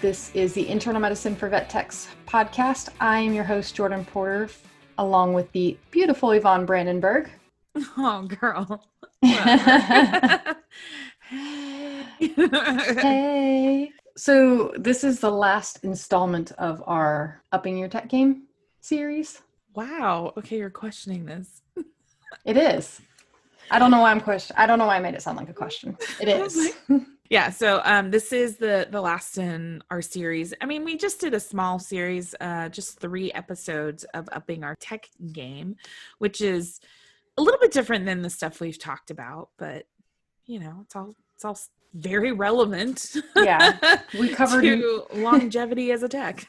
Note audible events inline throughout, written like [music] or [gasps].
This is the Internal Medicine for Vet Techs podcast. I am your host, Jordan Porter, along with the beautiful Yvonne Brandenburg. [laughs] Oh, girl. [laughs] hey. So, this is the last installment of our Upping Your Tech Game series. Wow. Okay, you're questioning this. It is. I don't know why I'm question. I don't know why I made it sound like a question. It [laughs] oh is. Yeah so um this is the the last in our series i mean we just did a small series uh just three episodes of upping our tech game which is a little bit different than the stuff we've talked about but you know it's all it's all very relevant Yeah. We [laughs] covered to [laughs] longevity as a tech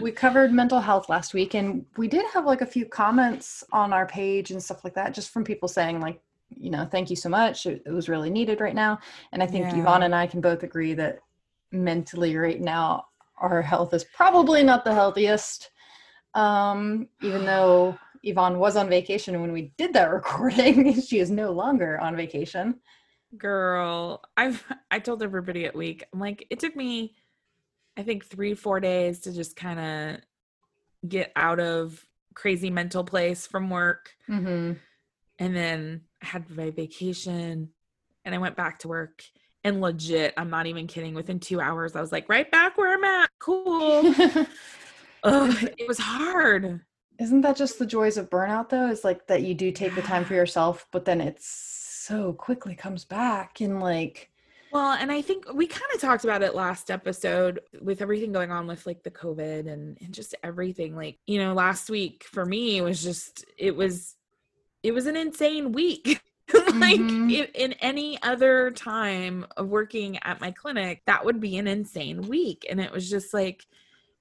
we covered mental health last week and we did have like a few comments on our page and stuff like that just from people saying like you know thank you so much it, it was really needed right now and i think Yeah. yvonne and i can both agree that mentally right now our health is probably not the healthiest um even though [sighs] yvonne was on vacation when we did that [laughs] recording she is no longer on vacation girl i've i told everybody at week i'm like it took me i think three four days to just kind of get out of crazy mental place from work mm-hmm. and then i had my vacation and i went back to work and legit i'm not even kidding within two hours i was like right back where i'm at cool [laughs] Ugh, it was hard Isn't that just the joys of burnout though? Is like that you do take the time for yourself, but then it's so quickly comes back and like Well, and I think we kind of talked about it last episode with everything going on with like the COVID and, and just everything. Like, you know, last week for me was just it was it was an insane week. [laughs] like Mhm. i in any other time of working at my clinic, that would be an insane week. And it was just like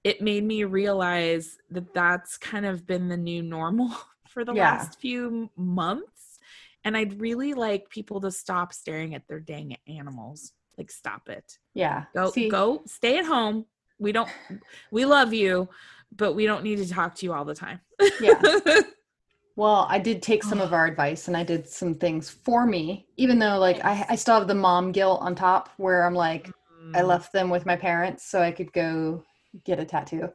it made me realize that that's kind of been the new normal [laughs] for the Yeah. last few months. And I'd really like people to stop staring at their dang animals. Like, stop it. yeah. Go, See, go, stay at home. We don't, we love you, but we don't need to talk to you all the time. Yeah. [laughs] Well, I did take some of our advice and I did some things for me, even though like I, I still have the mom guilt on top where I'm like, Mm. I left them with my parents so I could go get a tattoo.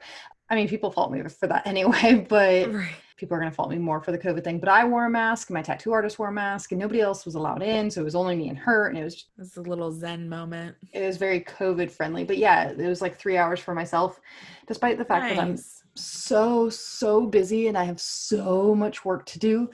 I mean, people fault me for that [laughs] anyway, but Right. people are going to fault me more for the COVID thing. But I wore a mask, my tattoo artist wore a mask, and nobody else was allowed in. So it was only me and her. And it was It's a little Zen moment. it was very COVID friendly. But yeah, it was like three hours for myself, despite the fact that I'm Nice. So, so busy and I have so much work to do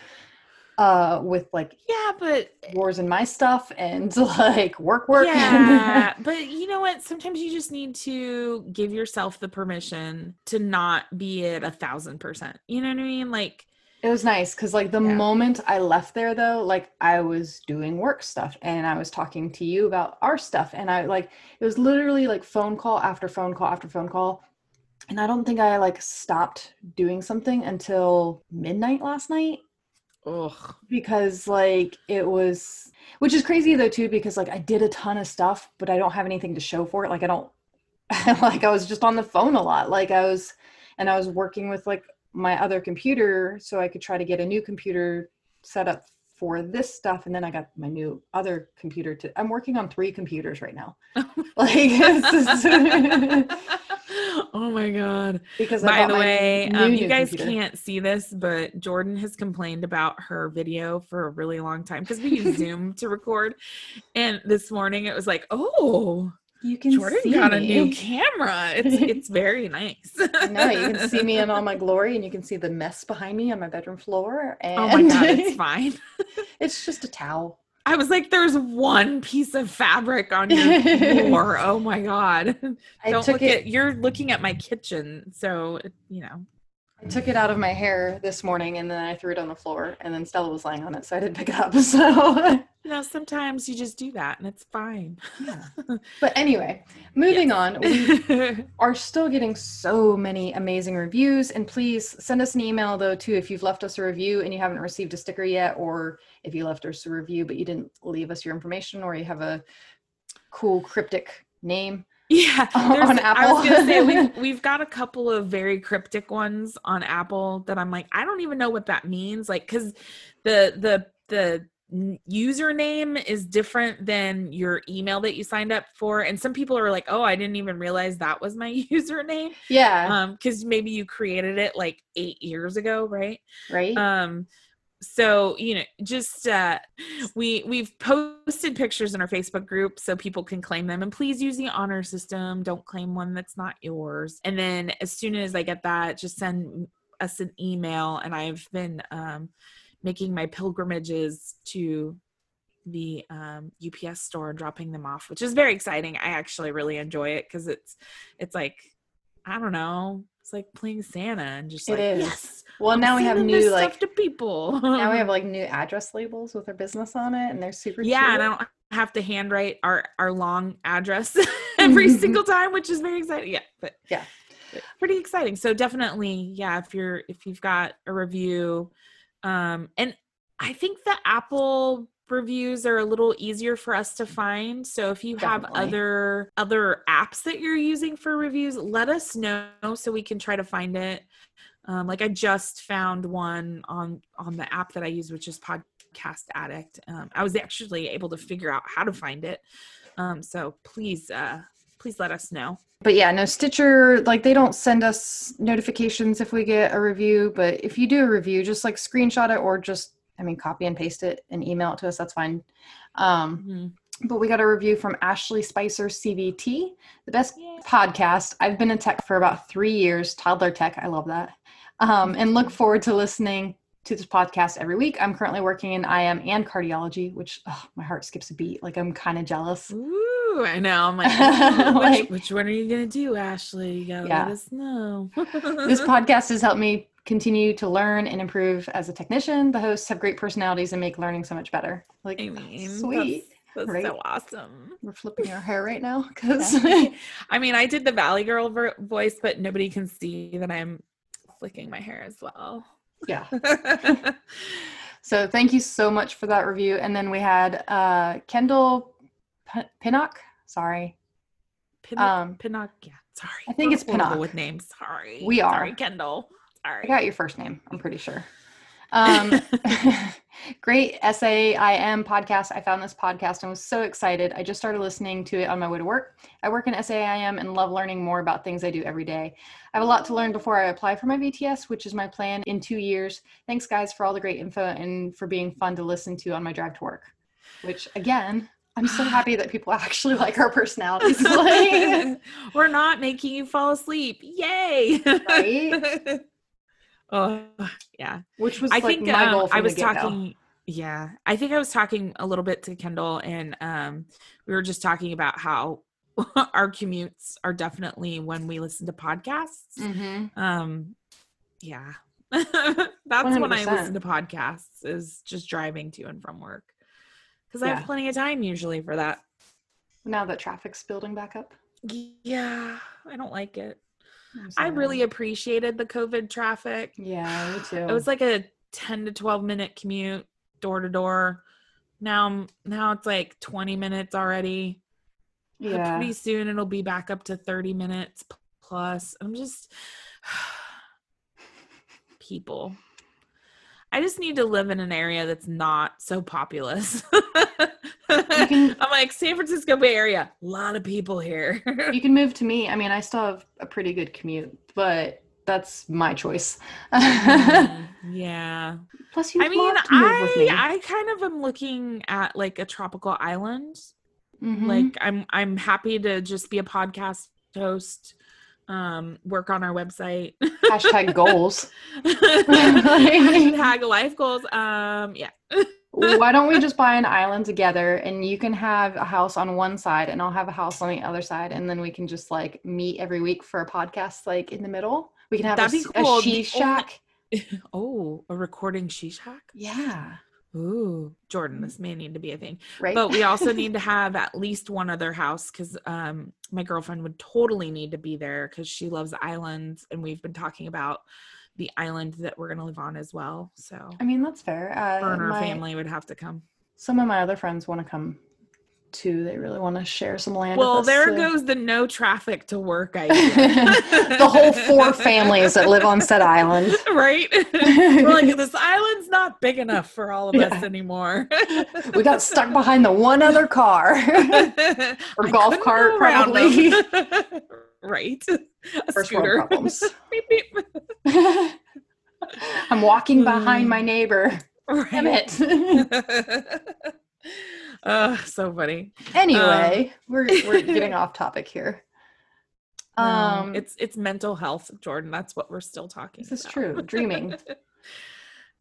uh with like Yeah, but wars in my stuff and [laughs] like work work. yeah, [laughs] but you know what? Sometimes you just need to give yourself the permission to not be at a thousand percent. You know what I mean? Like, It was nice because, like, the Yeah. moment I left there, though, like, I was doing work stuff and I was talking to you about our stuff. And I, like, it was literally like phone call after phone call after phone call. And I don't think I, like, stopped doing something until midnight last night ugh. because, like, it was, which is crazy, though, too, because, like, I did a ton of stuff, but I don't have anything to show for it. Like, I don't, [laughs] like, I was just on the phone a lot. Like, I was, and I was working with, like, my other computer so I could try to get a new computer set up for this stuff and then I got my new other computer to I'm working on three computers right now. [laughs] [laughs] like it's [laughs] oh my god. because By the way, new, um, you guys computer. can't see this, but Jordan has complained about her video for a really long time because we use Zoom to record. And this morning it was like, oh, you can Jordan see got a new camera. It's it's very nice. I know you can see me in all my [laughs] glory and you can see the mess behind me on my bedroom floor and oh my god, it's fine. [laughs] it's just a towel. I was like, there's one piece of fabric on your floor. [laughs] Oh my god. I Don't took look it at you're looking at my kitchen, so you know. I took it out of my hair this morning and then I threw it on the floor and then Stella was lying on it so I didn't pick it up. So You know, sometimes you just do that and it's fine. Yeah. [laughs] But anyway, moving on, we [laughs] are still getting so many amazing reviews. And please send us an email though too if you've left us a review and you haven't received a sticker yet, or if you left us a review but you didn't leave us your information, or you have a cool cryptic name. Yeah, [laughs] on I was gonna say we've, we've got a couple of very cryptic ones on Apple that I'm like, I don't even know what that means. Like, because the the the username is different than your email that you signed up for, and some people are like, oh, I didn't even realize that was my [laughs] username. Yeah. Um, because maybe you created it like eight years ago, right? right. um so you know just uh we we've posted pictures in our facebook group so people can claim them and please use the honor system don't claim one that's not yours and then as soon as i get that just send us an email and i've been um making my pilgrimages to the um, ups store and dropping them off which is very exciting i actually really enjoy it because it's it's like i don't know it's like playing santa and just It like is. yes well, now we have new stuff like to people. now we have like new [laughs] address labels with our business on it, and they're super yeah, cute. and I don't have to handwrite our our long address [laughs] every [laughs] single time, which is very exciting. Yeah, but Yeah. pretty exciting. So definitely, yeah, if you're if you've got a review, um, and I think the Apple reviews are a little easier for us to find so if you have Definitely. other other apps that you're using for reviews let us know so we can try to find it. Um, like i just found one on on the app that i use which is podcast addict. Um, i was actually able to figure out how to find it. Um, so please uh please let us know But yeah, no Stitcher, like they don't send us notifications if we get a review. But if you do a review, just like screenshot it or just, I mean, copy and paste it and email it to us. That's fine. Um, Mhm. but we got a review from Ashley Spicer CVT, the best Yay. podcast. I've been in tech for about three years, toddler tech. I love that. Um, and look [laughs] forward to listening to this podcast every week. I'm currently working in IM and cardiology, which oh, my heart skips a beat. Like I'm kind of jealous. Ooh, [laughs] I know. I'm like, "Ooh, [laughs] which, Like- which one are you gonna do, Ashley? You gotta Yeah. let us know. [laughs] This podcast has helped me continue to learn and improve as a technician. The hosts have great personalities and make learning so much better. Like, I mean, sweet. That's, that's right? so awesome. We're flipping our hair right now because I mean, I did the Valley Girl ver- voice, but nobody can see that I'm flicking my hair as well. yeah. So thank you so much for that review. And then we had uh, Kendall P- Pinnock. Sorry, Pinnock, Um, Pinnock, yeah. Sorry, I think it's Pinnock. with names. Sorry, We Sorry, are. Kendall. Sorry, I got your first name. I'm pretty sure. Um, [laughs] [laughs] great SAIM podcast. I found this podcast and was so excited. I just started listening to it on my way to work. I work in SAIM and love learning more about things I do every day. I have a lot to learn before I apply for my VTS, which is my plan in two years. Thanks, guys, for all the great info and for being fun to listen to on my drive to work. Which, again, I'm so happy that people [laughs] actually like our personalities. [laughs] Like, We're not making you fall asleep. Yay! Right? [laughs] oh, yeah. which was I like think my um, goal from I was talking. Yeah, I think I was talking a little bit to Kendall, and um, we were just talking about how our commutes are definitely when we listen to podcasts. Mhm. Um, yeah, that's when I listen to podcasts is just driving to and from work because I have plenty of time usually for that. Now that traffic's building back up. Yeah, I don't like it. I'm I sorry. really appreciated the COVID traffic. Yeah, me too. [sighs] It was like a 10 to 12 minute commute door to door. Now now it's like 20 minutes already. Yeah. Pretty soon it'll be back up to 30 minutes plus. I'm just [sighs] people. I just need to live in an area that's not so populous. [laughs] can- I'm like San Francisco Bay Area, a lot of people here. you can move to me. I mean, I still have a pretty good commute, but that's my choice. Mm, yeah. Plus, you I mean, with me. I I kind of am looking at like a tropical island. Mhm. Like I'm I'm happy to just be a podcast host, um, work on our website. hashtag goals. Hashtag [laughs] life goals. Um, yeah. Why don't we [laughs] just buy an island together and you can have a house on one side and I'll have a house on the other side and then we can just like meet every week for a podcast like in the middle. We can have That'd a, be cool. a she shack. [laughs] Oh, a recording she shack? Yeah. Ooh, Jordan, this may need to be a thing. right? But we also [laughs] need to have at least one other house because um, my girlfriend would totally need to be there because she loves islands, and we've been talking about the island that we're gonna live on as well. So I mean, that's fair. Uh, her and her my- family would have to come. Some of my other friends want to come too. They really want to share some land. Well, with us, there so- goes the no traffic to work [laughs] idea. the whole four families that live on said island. [laughs] right? We're like, this island's not big enough for all of us anymore. We got stuck behind the one other car. [laughs] or golf cart, probably. right. A First world problems. Beep, beep. I'm walking behind Mm. my neighbor. Damn it. Uh, so funny. anyway, we're we're getting off topic here. [laughs] Um, Um, it's it's mental health, Jordan. That's what we're still talking. This is true. Dreaming. [laughs]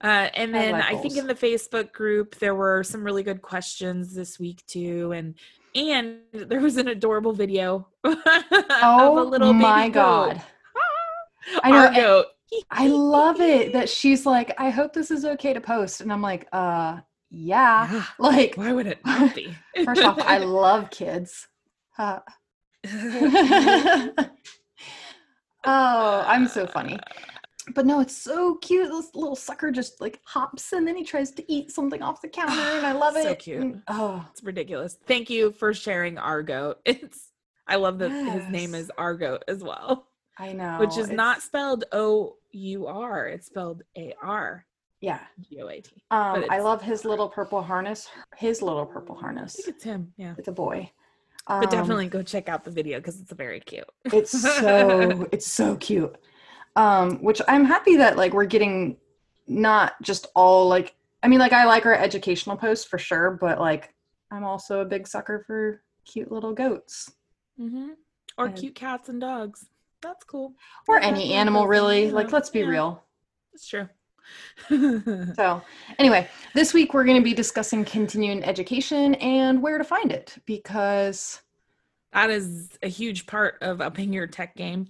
Uh, and I then like I think in the Facebook group there were some really good questions this week too, and and there was an adorable video [laughs] of oh a little my baby goat. god. I know. I love it that she's like, I hope this is okay to post. And I'm like, uh yeah. Yeah. [laughs] Like Why would it [laughs] not be? first off, I [laughs] love kids. Uh, oh, I'm so funny. But no, it's so cute. This little sucker just like hops and then he tries to eat something off the counter, and I love it. So cute. And- oh, It's ridiculous. Thank you for sharing Argo. It's I love that his name is Argo as well, I know. which is not spelled O U R. It's spelled A R Yeah. G O A T. Um, I love his little purple harness. His little purple harness. I think it's him. Yeah. It's a boy. But Um, definitely go check out the video because it's very cute. it's so [laughs] it's so cute um which i'm happy that like we're getting not just all like i mean like i like our educational posts for sure but like i'm also a big sucker for cute little goats Mm-hmm. Or And- cute cats and dogs. That's cool. or Yeah, any animal really like let's be yeah, real It's true. [laughs] so anyway this week we're going to be discussing continuing education and where to find it because that is a huge part of upping your tech game.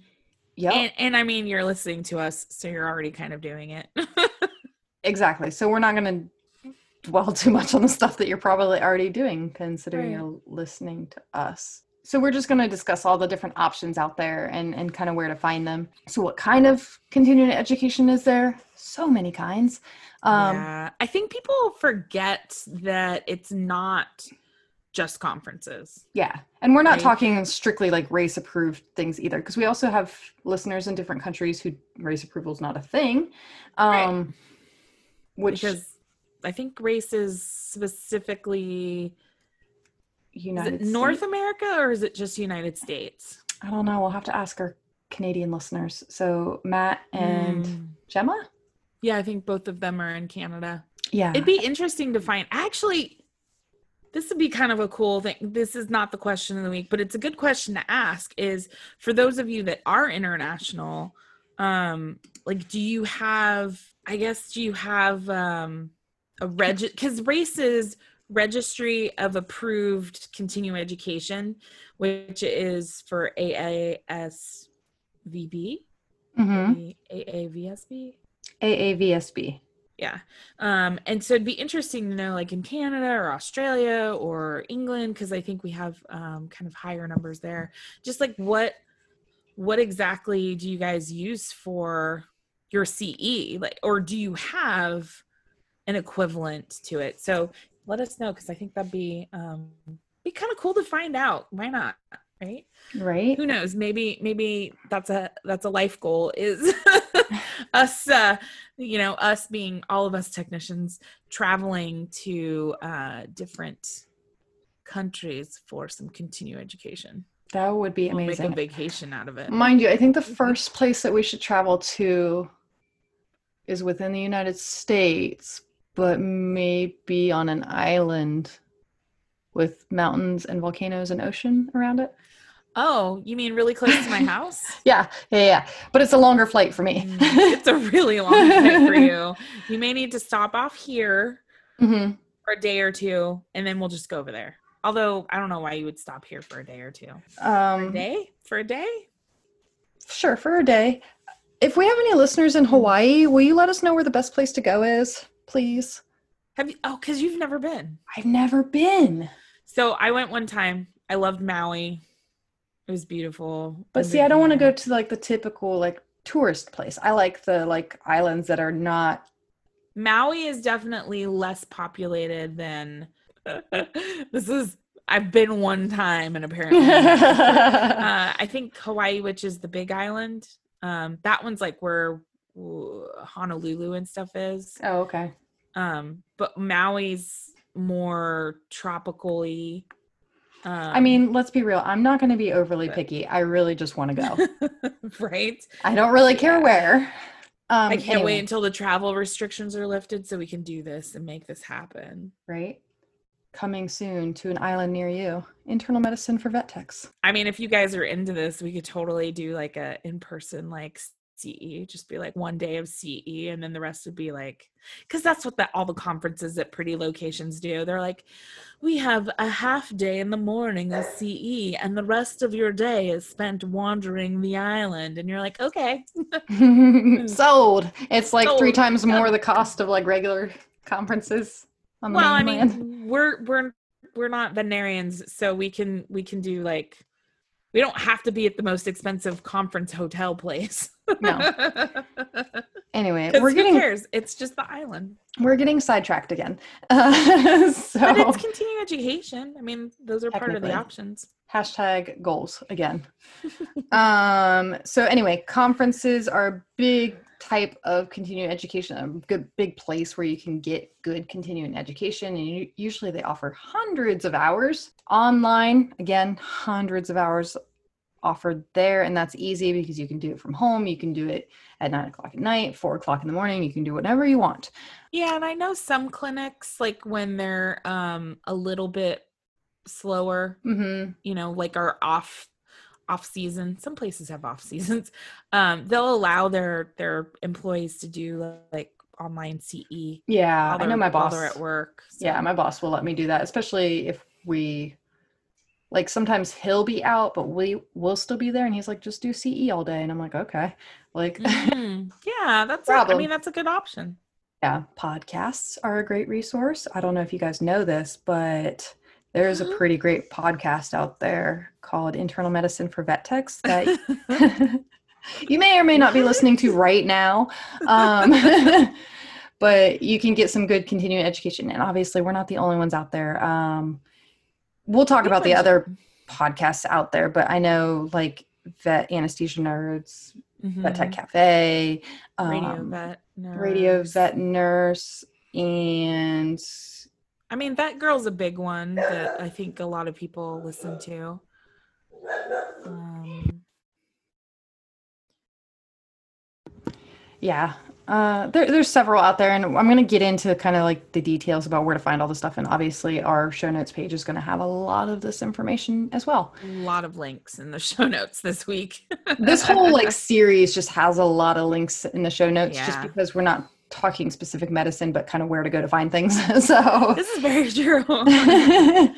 yeah And, and I mean, you're listening to us, so you're already kind of doing it. [laughs] exactly so we're not going to dwell too much on the stuff that you're probably already doing considering Right. you're listening to us so we're just going to discuss all the different options out there and, and kind of where to find them so what kind of continuing education is there so many kinds um, yeah. I think people forget that it's not just conferences. yeah and we're not Right. talking strictly like race approved things either because we also have listeners in different countries who race approval is not a thing Right. um, which Because I think race is specifically United it North States- America or is it just United States? I don't know. We'll have to ask our Canadian listeners. So Matt and Mm. Gemma. Yeah, I think both of them are in Canada. Yeah. It'd be interesting to find. Actually, this would be kind of a cool thing. This is not the question of the week, but it's a good question to ask. Is for those of you that are international, um, like, do you have? I guess do you have um, a reg? Because races registry of approved continuing education, which is for AASVB, hmm AAVSB. AAVSB. Yeah. Um, and so it'd be interesting to know, like in Canada or Australia or England, because I think we have um, kind of higher numbers there. Just like what what exactly do you guys use for your CE? Like, or do you have an equivalent to it? So let us know because I think that'd be um, be kind of cool to find out. Why not? Right? Right. who knows maybe maybe that's a that's a life goal is [laughs] [laughs] us uh you know us being all of us technicians traveling to uh different countries for some continuing education. That would be we'll make a vacation out of it. Mind you, I think the first place that we should travel to is within the United States, but maybe on an island with mountains and volcanoes and ocean around it. Oh you mean really close to my house [laughs] Yeah, yeah, yeah. But it's a longer flight for me. Mm, it's a really long flight for you you may need to stop off here [laughs] hmm for a day or two and then we'll just go over there although i don't know why you would stop here for a day or two for a Um, day for a day Sure, for a day. If we have any listeners in Hawaii, will you let us know where the best place to go is, please? Have you? Oh, because you've never been. I've never been. So I went one time. I loved Maui. It was beautiful. But see, I don't want to go to like the typical like tourist place. I like the like islands that are not. Maui is definitely less populated than. [laughs] this is. I've been one time and apparently. [laughs] uh, I think Hawaii, which is the big island, um, that one's like where Honolulu and stuff is. Oh, okay. Um, but Maui's more tropically. Um, I mean, let's be real. I'm not going to be overly picky. I really just want to go. [laughs] right? I don't really care where. Um, I can't anyway, wait until the travel restrictions are lifted so we can do this and make this happen. Right? Coming soon to an island near you. Internal medicine for vet techs. I mean, if you guys are into this, we could totally do like a in person like CE, just be like one day of CE, and then the rest would be like, because that's what that all the conferences at pretty locations do. They're like, we have a half day in the morning of CE, and the rest of your day is spent wandering the island, and you're like, okay, [laughs] [laughs] Sold. It's like three times more the cost of like regular conferences on the well, I mean, we're we're we're not veterinarians, so we can we can do like. We don't have to be at the most expensive conference hotel place. No. [laughs] Anyway, we're who getting cares? It's just the island. we're getting sidetracked again. Uh, [laughs] so But it's continuing education. I mean, those are part of the options. hashtag goals again. [laughs] um, so anyway, conferences are a big type of continuing education, a good big place where you can get good continuing education, and u- usually they offer hundreds of hours online. Again, hundreds of hours offered there, and that's easy because you can do it from home. You can do it at nine o'clock at night, four o'clock in the morning. You can do whatever you want. Yeah, and I know some clinics like when they're um a little bit slower, hmm you know, like are off off season. Some places have off seasons. [laughs] Um they'll allow their their employees to do like online CE. Yeah, I know my boss. they're at work. Yeah, my boss will let me do that, especially if we like sometimes he'll be out, but we will still be there and he's like, just do CE all day. And I'm like, okay. Like Mhm. Yeah, that's a, I mean that's a good option. yeah, podcasts are a great resource. I don't know if you guys know this, but there's a [gasps] pretty great podcast out there called Internal Medicine for Vet Techs [laughs] that [laughs] you may or may not be listening to right now. Um, [laughs] but you can get some good continuing education. And obviously, we're not the only ones out there. Um, we'll talk about the other podcasts out there, but I know like Vet Anesthesia Nerds, Vet Tech. Cafe, radio um, vet Radio nurse. Vet Nurse, and I mean, that girl's a big one that I think a lot of people listen to. Um, yeah, uh, there, there's several out there, and I'm going to get into kind of like the details about where to find all the stuff. And obviously, our show notes page is going to have a lot of this information as well. a lot of links in the show notes this week. [laughs] This whole like series just has a lot of links in the show notes, just because we're not talking specific medicine, but kind of where to go to find things. [laughs] so. this is very true. [laughs]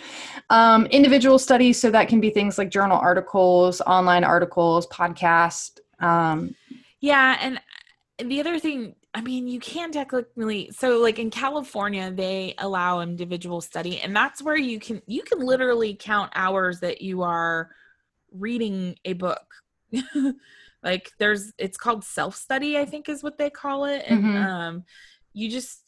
um, individual studies, so that can be things like journal articles, online articles, podcast. Um, yeah, and the other thing, I mean, you can technically so like in California, they allow individual study, and that's where you can you can literally count hours that you are reading a book. [laughs] like there's it's called self-study, I think is what they call it. And Mhm. um you just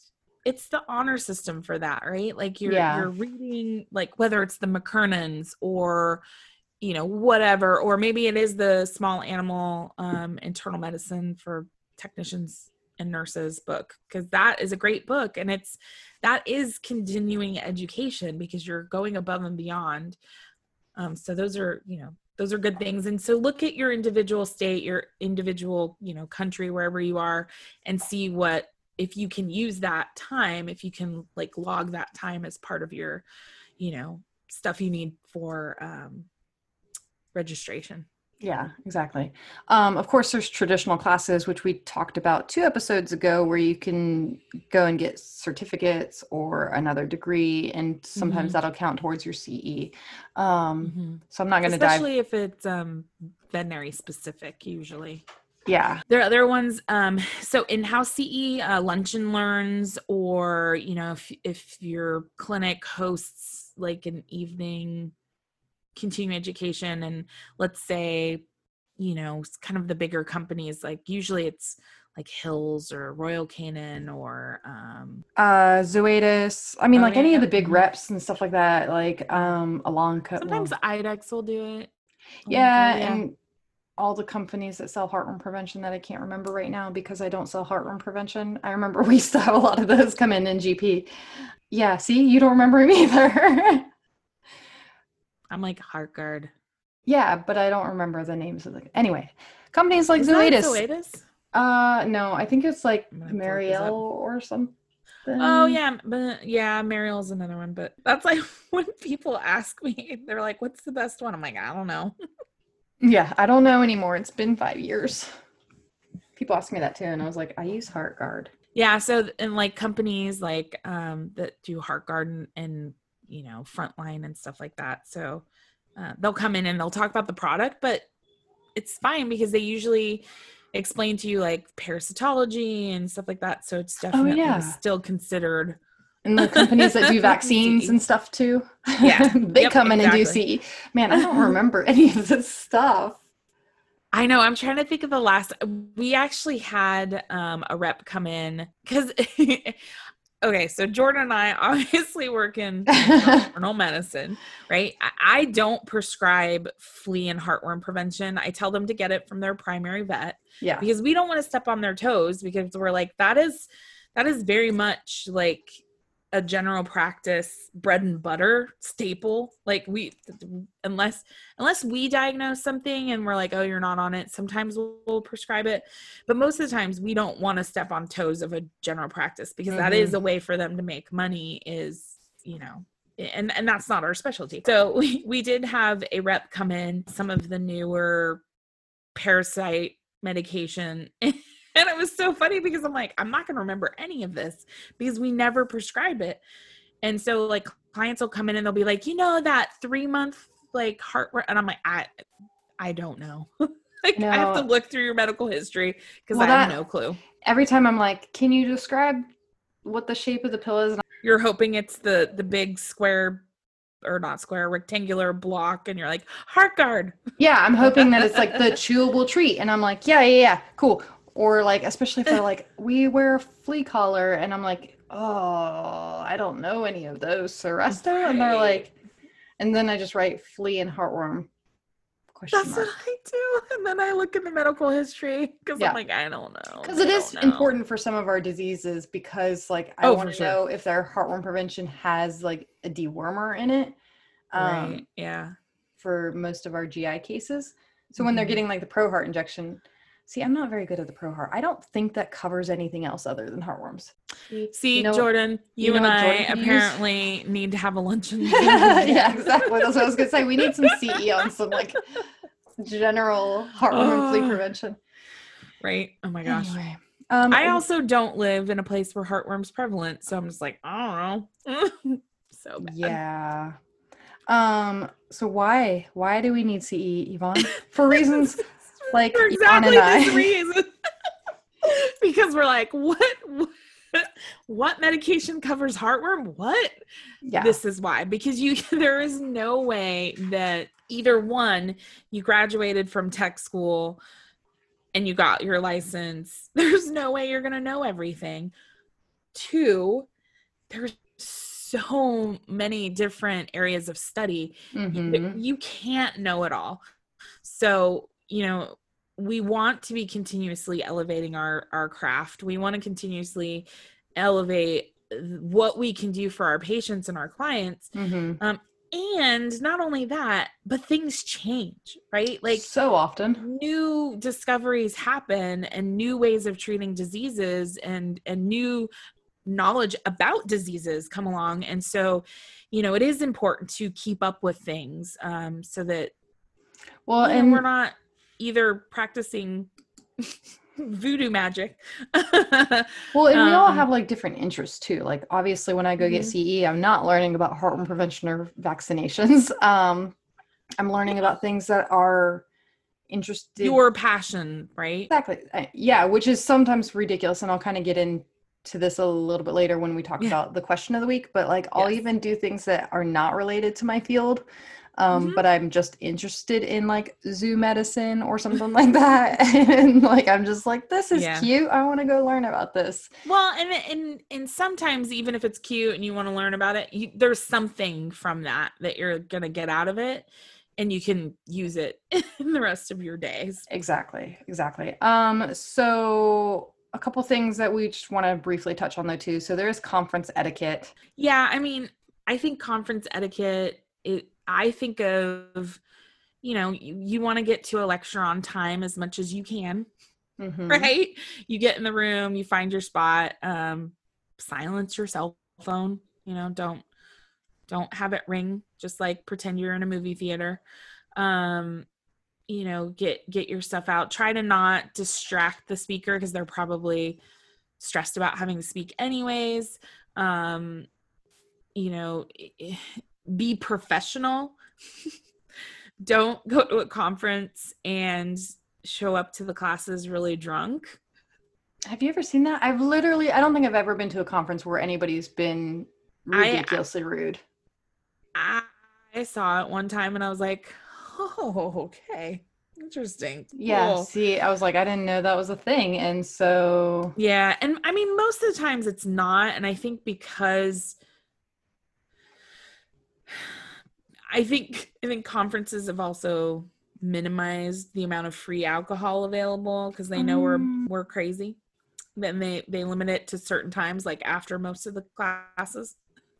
it's the honor system for that, right? Like you're Yeah. you're reading like whether it's the McCurnin's or you know whatever or maybe it is the small animal um internal medicine for technicians and nurses book because that is a great book and it's that is continuing education because you're going above and beyond. Um so those are you know those are good things. And so look at your individual state your individual you know country wherever you are and see what if you can use that time if you can like log that time as part of your you know stuff you need for um registration yeah, exactly. Um, of course, there's traditional classes, which we talked about two episodes ago, where you can go and get certificates or another degree, and sometimes Mhm. that'll count towards your CE. Um, Mhm. so I'm not going to dive especially if it's um veterinary specific usually Yeah. There are other ones. Um, so in-house CE, uh, lunch and learns, or you know, if if your clinic hosts like an evening continuing education, and let's say, you know, kind of the bigger companies, like usually it's like Hills or Royal Canin or um Uh Zoetis. I mean Oh, like any of the big reps and stuff like that, like um Elanco. sometimes well, IDEXX will do it. yeah, yeah. and all the companies that sell heartworm prevention that I can't remember right now because I don't sell heartworm prevention. I remember [laughs] we used to have a lot of those come in in GP. Yeah, see, you don't remember him either. [laughs] I'm like Heartgard. yeah, but I don't remember the names of the anyway. Companies like Is Zoetis. Zoetis? Uh no, I think it's like I'm gonna have to look this up. Merial or something. Oh yeah, but yeah, Merial's another one. But that's like [laughs] when people ask me, they're like, "What's the best one?" I'm like, "I don't know." [laughs] Yeah, I don't know anymore. It's been five years. People ask me that too, and I was like, I use Heartgard. Yeah, so in like companies like um that do Heartgard and, and you know Frontline and stuff like that, so uh, they'll come in and they'll talk about the product, but it's fine because they usually explain to you like parasitology and stuff like that. So it's definitely yeah. still considered. And the companies that do [laughs] vaccines and stuff too. Yeah, [laughs] they yep, come in and do exactly. CE. Man, I don't [laughs] remember any of this stuff. I know. I'm trying to think of the last. We actually had um, a rep come in because. Okay, so Jordan and I [laughs] obviously work in [laughs] internal medicine, right? I, don't prescribe flea and heartworm prevention. I tell them to get it from their primary vet Yeah. because we don't want to step on their toes because we're like that is that is very much like a general practice bread and butter staple like we unless unless we diagnose something and we're like oh you're not on it sometimes we'll, we'll prescribe it. But most of the times we don't want to step on toes of a general practice because that is mm-hmm. a way for them to make money is you know and and that's not our specialty. So [laughs] we, we did have a rep come in some of the newer parasite medication [laughs] [laughs] and it was so funny because i'm like i'm not going to remember any of this because we never prescribe it and so like clients will come in and they'll be like you know that three month like heart rate and i'm like i i don't know [laughs] like i have to look through your medical history because Well, i have that- no clue Every time I'm like, can you describe what the shape of the pill is? You're hoping it's the the big square or not square rectangular block and you're like Heartgard Yeah, I'm hoping that it's like the [laughs] chewable treat. And I'm like, yeah, yeah, yeah, cool. Or like, especially if they're [laughs] like, we wear a flea collar. And I'm like, oh, I don't know any of those. Seresto? And they're like, and then I just write flea and heartworm question that's mark. what i do and then i look in the medical history because Yeah. i'm like i don't know Because it is know." important for some of our diseases because like I Oh, want to sure. know if their heartworm prevention has like a dewormer in it. Um, right yeah for most of our GI cases. So when they're Mhm. getting like the ProHeart injection, see, I'm not very good at the ProHeart. I don't think that covers anything else other than heartworms. See, You know- Jordan, you, you know and I Jordan can use? apparently need to have a lunch [laughs] yeah, exactly. That's what I was gonna say. We need some CE on some like general heartworm and flea Oh, prevention. Right? Oh my gosh. Anyway, um, I also don't live in a place where heartworm's prevalent, so I'm just like, I don't know. [laughs] so bad. yeah. Um. So why why do we need CE, Yvonne? For reasons [laughs] like For exactly this [laughs] reason. [laughs] because we're like, what, what what medication covers heartworm? What? Yeah. This is why. Because you [laughs] there is no way that either one, you graduated from tech school and you got your license. There's no way you're gonna know everything. Two, there's so many different areas of study you- Mhm. you can't know it all so you know we want to be continuously elevating our our craft we want to continuously elevate what we can do for our patients and our clients Mhm. and not only that but things change right like so often. new discoveries happen and new ways of treating diseases and and new knowledge about diseases come along and so you know it is important to keep up with things um so that Well, you know, and we're not either practicing [laughs] voodoo magic [laughs] Well, and we all Um, have like different interests too. Like obviously when I go get CE, I'm not learning about heartworm prevention or vaccinations. [laughs] Um I'm learning about things that are interested your passion, right? exactly I- yeah which is sometimes ridiculous and i'll kind of get into this a little bit later when we talk Yeah. about the question of the week but like i'll Yes. even do things that are not related to my field um Mhm. but i'm just interested in like zoo medicine or something like that [laughs] and like i'm just like this is Yeah. cute i want to go learn about this Well, and and and sometimes even if it's cute and you want to learn about it, you, there's something from that that you're gonna get out of it, and you can use it [laughs] in the rest of your days. Exactly, exactly. Um, so a couple things that we just want to briefly touch on though too. So there is conference etiquette. Yeah, I mean, I think conference etiquette. It. I think of, you know, you, you want to get to a lecture on time as much as you can. Mhm. right you get in the room you find your spot um silence your cell phone you know don't don't have it ring just like pretend you're in a movie theater um you know get get your stuff out try to not distract the speaker because they're probably stressed about having to speak anyways um you know be professional don't go to a conference and show up to the classes really drunk Have you ever seen that? I've literally, I don't think I've ever been to a conference where anybody's been I- uh, ridiculously rude. I, I saw it one time and I was like, oh, okay. Interesting. Yeah. See, I was like, I didn't know that was a thing. And so, Yeah. And I mean, most of the times it's not. And I think because I think I think conferences have also minimized the amount of free alcohol available because they know Mm. we're we're crazy. Then they they limit it to certain times, like after most of the classes. [laughs]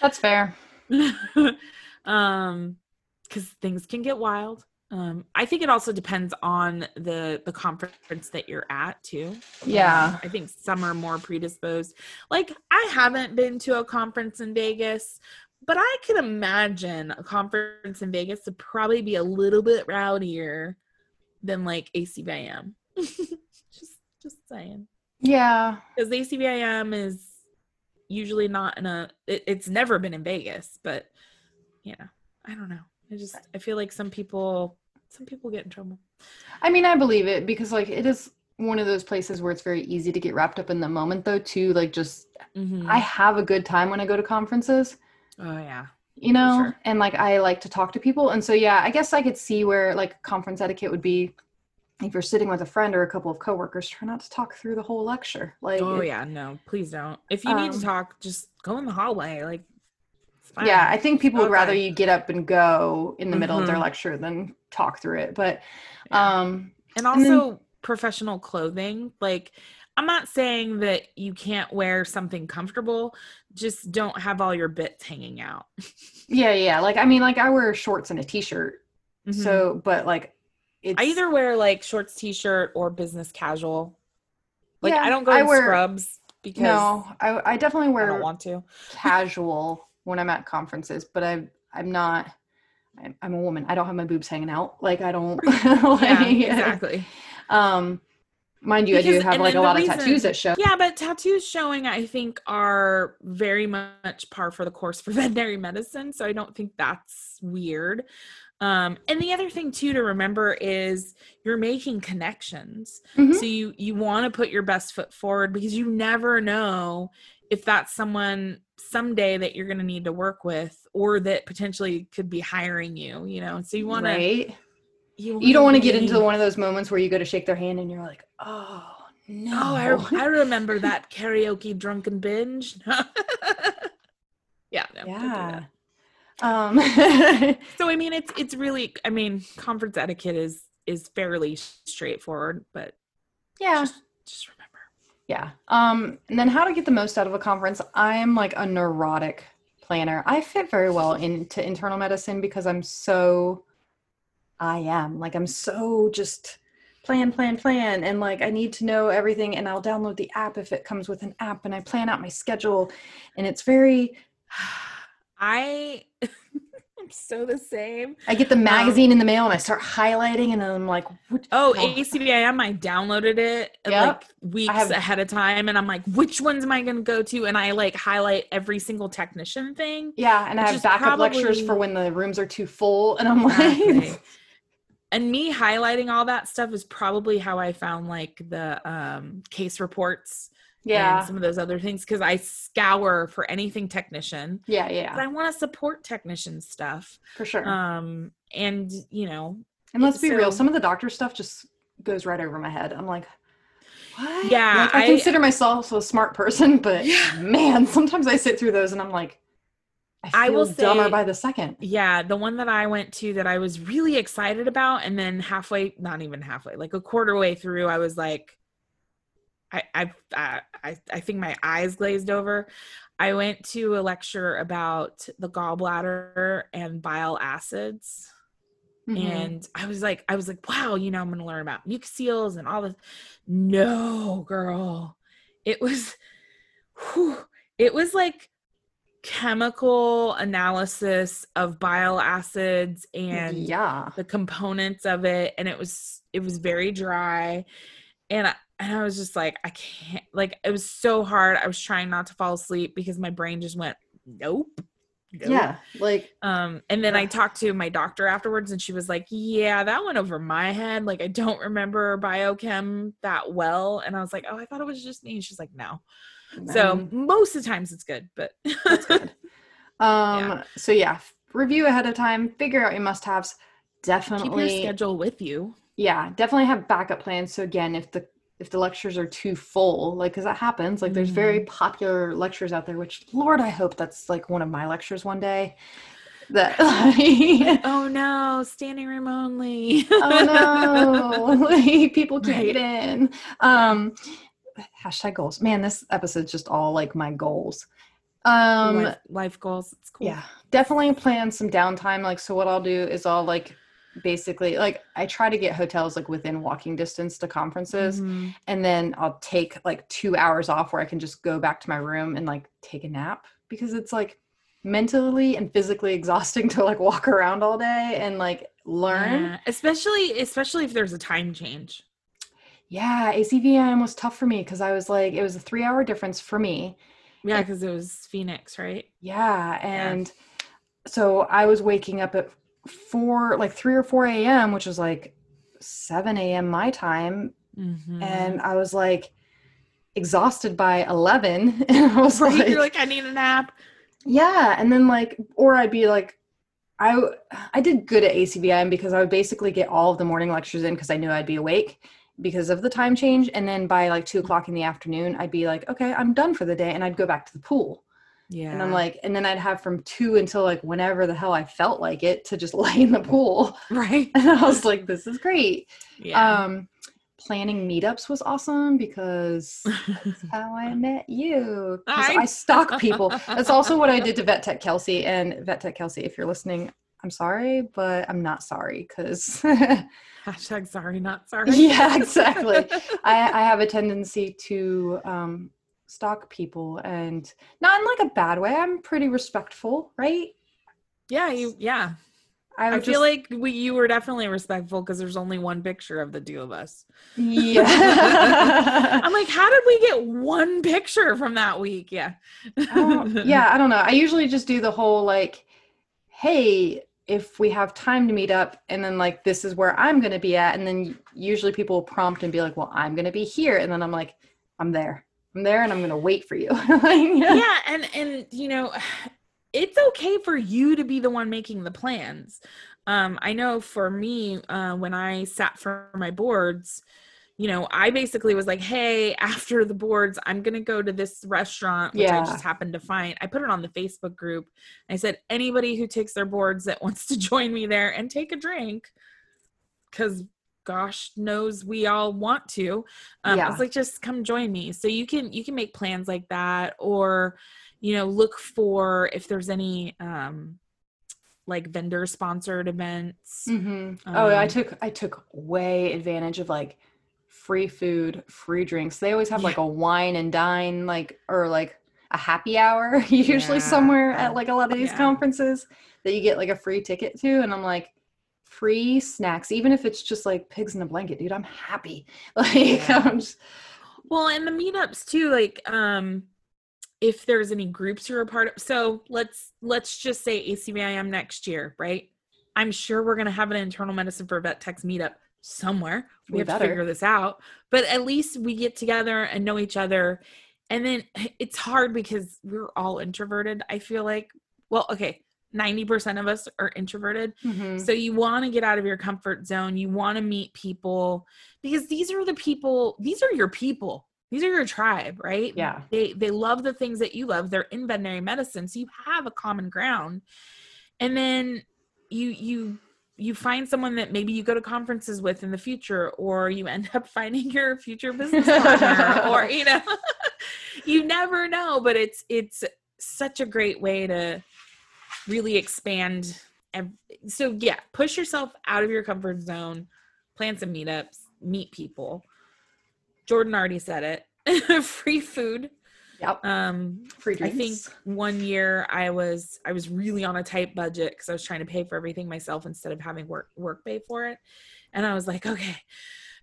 that's fair. [laughs] um because things can get wild um i think it also depends on the the conference that you're at too Yeah. Um, i think some are more predisposed like i haven't been to a conference in vegas but i can imagine a conference in vegas to probably be a little bit rowdier than like ACVIM [laughs] just just saying Yeah. because ACVIM is usually not in a. It, it's never been in Vegas, but you know, I don't know. I just I feel like some people some people get in trouble. I mean, I believe it because like it is one of those places where it's very easy to get wrapped up in the moment though too. Like just, Mhm. I have a good time when I go to conferences. Oh yeah, you know sure. and like i like to talk to people and so yeah i guess i could see where like conference etiquette would be if you're sitting with a friend or a couple of coworkers try not to talk through the whole lecture like oh yeah. No, please don't. If you need to Um, talk, just go in the hallway. Like, fine. yeah i think people would rather you get up and go in the middle of their Mhm. lecture than talk through it but Yeah. um and and then- also professional clothing like i'm not saying that you can't wear something comfortable just don't have all your bits hanging out [laughs] yeah yeah like i mean like i wear shorts and a t-shirt Mhm. so but like it's I either wear like shorts, t-shirt, or business casual. Like Yeah, I don't go I in wear- scrubs because no i i definitely I wear don't want to. casual [laughs] when I'm at conferences, but I I'm not. I'm, I'm a woman. I don't have my boobs hanging out. Like I don't. [laughs] like, yeah, exactly. Um, mind you, I do have like a lot of tattoos that show. Yeah, but tattoos showing I think are very much par for the course for [laughs] veterinary medicine, so I don't think that's weird. Um, and the other thing too to remember is you're making connections. Mhm. So you you want to put your best foot forward because you never know if that's someone someday that you're going to need to work with or that potentially could be hiring you, you know. So you want to right. You, You don't want to get into one of those moments where you go to shake their hand and you're like, oh no. Oh, I, I remember that karaoke drunken binge. [laughs] yeah, no, do yeah. Um. [laughs] So I mean, it's it's really I mean, conference etiquette is is fairly straightforward, but yeah. just just remember. Yeah. Um, and then how to get the most out of a conference. I'm like a neurotic planner. I fit very well into internal medicine because I'm so I am. Like I'm so just plan, plan, plan. And like I need to know everything and I'll download the app if it comes with an app and I plan out my schedule. And it's very [sighs] I [laughs] I'm so the same. I get the magazine in the mail and I start highlighting and then I'm like, what Oh. ACVIM, I downloaded it uh, Yep. like weeks have- ahead of time, and I'm like, which ones am I going to go to? And I like highlight every single technician thing. yeah, and I have backup lectures for when the rooms are too full. And I'm like Exactly. [laughs] and me highlighting all that stuff is probably how I found like the um case reports Yeah. and some of those other things because I scour for anything technician. Yeah, yeah. But I want to support technician stuff. for sure. Um and you know, and let's be real, some of the doctor stuff just goes right over my head. I'm like, what? Yeah, Like, I, I- consider myself a smart person, but Yeah. man, sometimes I sit through those and I'm like, I I will dumber say- by the second. yeah, the one that I went to that I was really excited about and then halfway, not even halfway, like a quarter way through I was like I I I I, think my eyes glazed over. I went to a lecture about the gallbladder and bile acids. Mhm. and I was like, I was like, wow, you know, I'm gonna learn about mucoceles and all this. No, girl, it was, whew, it was like chemical analysis of bile acids and yeah, the components of it, and it was it was very dry, and I, and I was just like, I can't, like, it was so hard. I was trying not to fall asleep because my brain just went, nope. nope. yeah, like Um, and then I talked to my doctor afterwards, and she was like, "Yeah, that went over my head. Like, I don't remember biochem that well." And I was like, "Oh, I thought it was just me." And she's like, "No." So man, most of the times it's good, but that's good. [laughs] Um, so yeah, review ahead of time, figure out your must-haves. keep your Definitely, schedule with you. yeah, definitely have backup plans. So again, if the if the lectures are too full, like because that happens, like there's very popular lectures out there. Which Lord, I hope that's like one of my lectures one day. That [laughs] Oh no, standing room only. oh no, [laughs] like, people can't Right. get in. Um, hashtag goals. Man, this episode's just all like my goals. Um, life, life goals. It's cool. yeah, definitely plan some downtime. Like, so what I'll do is I'll like basically like I try to get hotels like within walking distance to conferences, Mhm. and then I'll take like two hours off where I can just go back to my room and like take a nap because it's like mentally and physically [laughs] exhausting to like walk around all day and like learn. Yeah, especially especially if there's a time change. Yeah, ACVIM was tough for me because I was like, it was a three hour difference for me. Yeah, because it was Phoenix, right? Yeah. And so I was waking up at four, like 3 or 4 a.m., which was like 7 a.m. my time. Mhm. And I was like exhausted by 11. [laughs] And I was Right, like, you're like, I need a nap. yeah. And then like, or I'd be like, I, I did good at ACVIM because I would basically get all of the morning lectures in because I knew I'd be awake because of the time change. And then by like two o'clock in the afternoon, I'd be like, okay, I'm done for the day. And I'd go back to the pool. Yeah. And I'm like, and then I'd have from two until like whenever the hell I felt like it to just [laughs] lay in the pool. right. And I was like, this is great. Yeah. Um, planning meetups was awesome because that's [laughs] how I met you. I- I stalk people. That's also what I did to [laughs] Vet Tech Kelsey. And Vet Tech Kelsey, if you're listening, I'm sorry, but I'm not sorry because [laughs] Hashtag sorry, not sorry. yeah, [laughs] exactly. I, I have a tendency to um, stalk people and not in like a bad way. I'm pretty respectful, right? yeah, you yeah. I, I feel just- like we you were definitely respectful because there's only one picture of the two of us. yeah. [laughs] I'm like, how did we get one picture from that week? Yeah. I yeah, I don't know. I usually just do the whole like, hey, if we have time to meet up, and then like this is where I'm going to be at, and then usually people will prompt and be like, well, I'm going to be here, and then I'm like, I'm there, I'm there, and I'm going to wait for you. [laughs] yeah and and you know [sighs] it's okay for you to be the one making the plans um i know for me uh when i sat for my boards you know i basically was like hey after the boards i'm gonna go to this restaurant which Yeah. i just happened to find. I put it on the facebook group. I said anybody who takes their boards that [laughs] wants to join me there and take a drink because gosh knows we all want to um i was like just come join me. So you can you can make plans like that or you know look for if there's any um like vendor sponsored events. Hmm oh, I Um, took I took way advantage of like free food, free drinks. They always have like a wine and dine, like or like a happy hour, [laughs] usually Yeah. somewhere at like a lot of these Yeah. conferences that you get like a free ticket to, and I'm like. Free snacks, even if it's just like pigs in a blanket, dude. I'm happy. [laughs] Like, Yeah. I'm just, well and the meetups too like um if there's any groups you're a part of so let's let's just say acvim next year right I'm sure we're going to have an internal medicine for vet techs meetup somewhere. We, We have better. to figure this out. But at least we get together and know each other. And then [laughs] it's hard because we're all introverted. I feel like, well, okay, 90% of us are introverted. Mhm. So you want to get out of your comfort zone. You want to meet people because these are the people, these are your people. These are your tribe, right? Yeah. They they love the things that you love. They're in veterinary medicine. So you have a common ground. And then you you you find someone that maybe you go to conferences with in the future or you end up [laughs] finding your future business partner or you know [laughs] you never know but it's it's such a great way to really expand and so yeah push yourself out of your comfort zone plan some meetups meet people. Jordan already said it [laughs] free food Yep. um Free I think one year I was I was really on a tight budget because I was trying to pay for everything myself instead of having work work pay for it. And I was like, okay,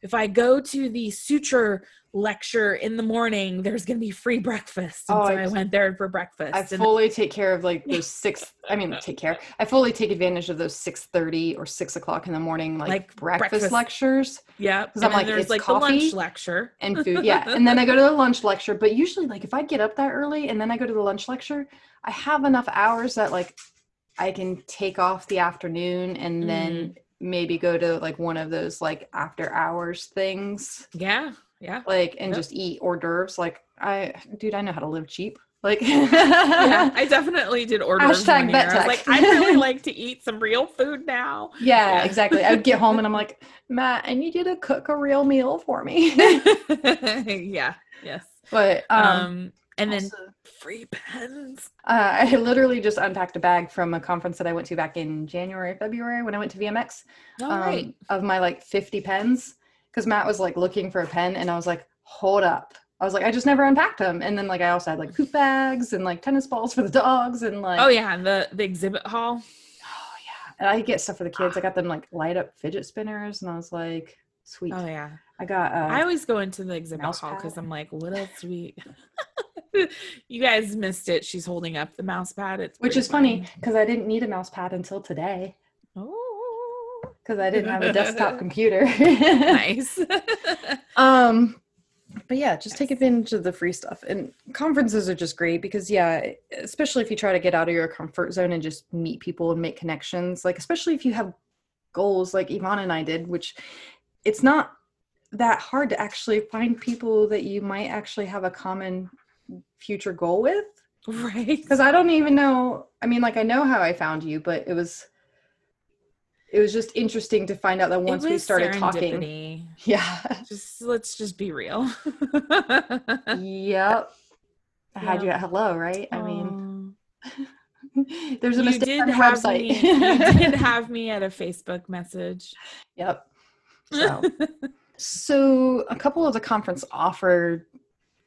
if I go to the suture lecture in the morning, there's gonna be free breakfast. And Oh, so I- I, went there for breakfast. I fully take care of like those [laughs] six. I mean, take care. I fully take advantage of those six thirty or six o'clock in the morning like, Like breakfast, breakfast. lectures yeah, 'Cause and I'm like, there's it's like the lunch lecture. and [laughs] food. Yeah, and then I go to the lunch lecture. But usually, like if I get up that early and then I go to the lunch lecture, I have enough hours that like I can take off the afternoon and then mm. Maybe go to like one of those like after hours things, Yeah, yeah. like and Yep. just eat hors d'oeuvres. Like I, dude, I know how to live cheap. Like yeah, [laughs] I definitely did order. Hashtag vet I was like. I really [laughs] like to eat some real food now. Yeah, Yeah. exactly. I would get home and I'm like, Matt, I need you to cook a real meal for me. [laughs] yeah, yes. but um, Um, and then free pens. uh, [laughs] I literally just unpacked a bag from a conference that I went to back in January, February when I went to VMX All um, right. of my like 50 pens because Matt was like looking for a pen and I was like, hold up. I was like, I just never unpacked them. And then like I also had like poop bags and like tennis balls for the dogs and like Oh yeah, the the exhibit hall. oh yeah. And I get stuff for the kids. I got them like light up fidget spinners and I was like, sweet. Oh yeah. I got uh I always go into the exhibit hall because. I'm like, what else do we? [laughs] you guys missed it. She's holding up the mouse pad. It's which is funny because I didn't need a mouse pad until today Oh, because I didn't have a desktop [laughs] computer. nice. [laughs] um, but yeah, just take advantage of the free stuff. And conferences are just great because yeah, especially if you try to get out of your comfort zone and just meet people and make connections. Like especially if you have goals like Yvonne and I did, which it's not that hard to actually find people that you might actually have a common future goal with right. because I don't even know. I mean, like I know how I found you, but it was it was just interesting to find out that once we started talking, [laughs] yeah, Just let's just be real. yep. I had you at hello, right? I mean, [laughs] there's a you mistake did on have website. me. You did [laughs] have me at a Facebook message. yep. So, so a couple of the conference offered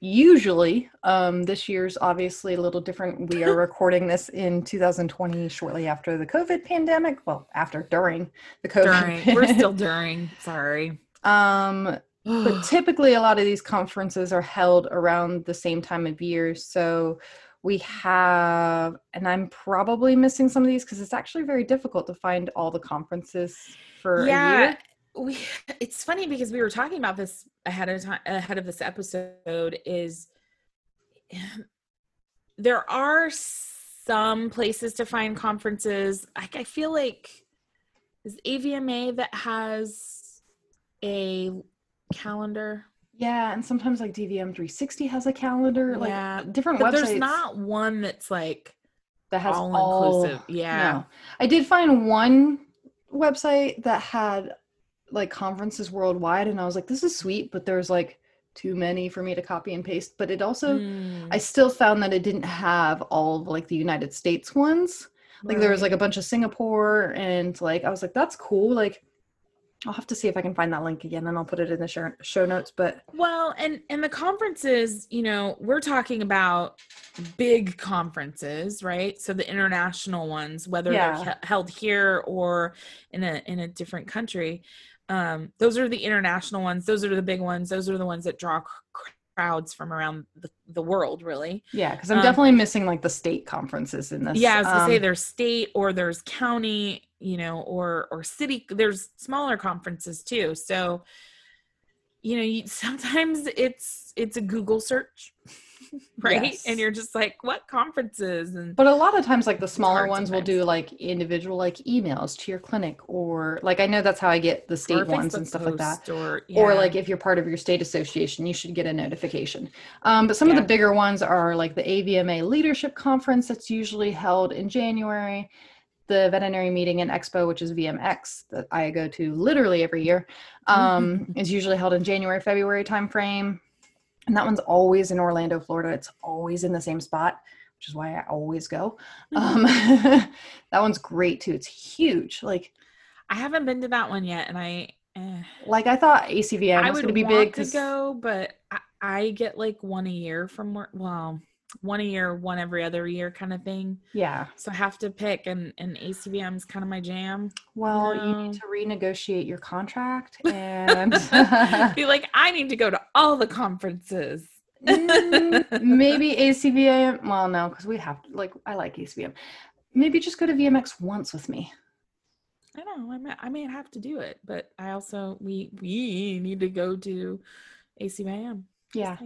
usually um this year's obviously a little different we are [laughs] recording this in 2020 shortly after the covid pandemic well after during the covid during, [laughs] we're still during. Sorry. um but [gasps] typically a lot of these conferences are held around the same time of year so we have and i'm probably missing some of these because it's actually very difficult to find all the conferences for a year we [laughs] it's funny because we were talking about this ahead of time ahead of this episode is [sighs] there are some places to find conferences. Like i feel like is avma that has a calendar? Yeah and sometimes like dvm 360 has a calendar like Yeah, different but websites there's not one that's like that has all all inclusive. Yeah. No. I did find one website that had like conferences worldwide, and I was like, this is sweet, but there's like too many for me to copy and paste. But it also, Mm, I still found that it didn't have all of like the United States ones. Like there was like a bunch of Singapore, and like I was like, that's cool. Like I'll have to see if I can find that link again, and I'll put it in the show, show notes. But Well, and and the conferences, you know, we're talking about big conferences, right? So the international ones, whether Yeah. they're he- held here or in a in a different country, um, those are the international ones. Those are the big ones. Those are the ones that draw cr- crowds from around the, the world, really. yeah, because I'm Um, definitely missing like the state conferences in this. Yeah, I was gonna say Um, there's state or there's county. you know, or or city. There's smaller conferences too. So, you know, you, [laughs] sometimes it's it's a Google search, [laughs] right? Yes. And you're just like, what conferences? And But a lot of times, like the smaller ones will do like individual like emails to your clinic, or like I know that's how I get the state ones and stuff like that. Or, Or like if you're part of your state association, you should get a notification. Um, but some of the bigger ones are like the AVMA Leadership Conference that's usually held in January, the Veterinary Meeting and Expo, which is VMX that I go to literally every year, um, is usually held in January, February timeframe. And that one's always in Orlando, Florida. It's always in the same spot, which is why I always go. Um, [laughs] that one's great too. It's huge. Like, I haven't been to that one yet, and I. Eh. like I thought ACVIM I was going to be big to go, but I, I get like one a year from work. Well, one a year, one every other year kind of thing. Yeah. So I have to pick, and and ACVIM is kind of my jam. Well, you No. need to renegotiate your contract [laughs] and [laughs] Be like, I need to go to all the conferences. Mm, maybe [laughs] ACVIM. Well, no, because we have like, I like ACVIM. Maybe just go to VMX once with me. I know I may, I may have to do it, but I also we we need to go to ACVIM. Yeah,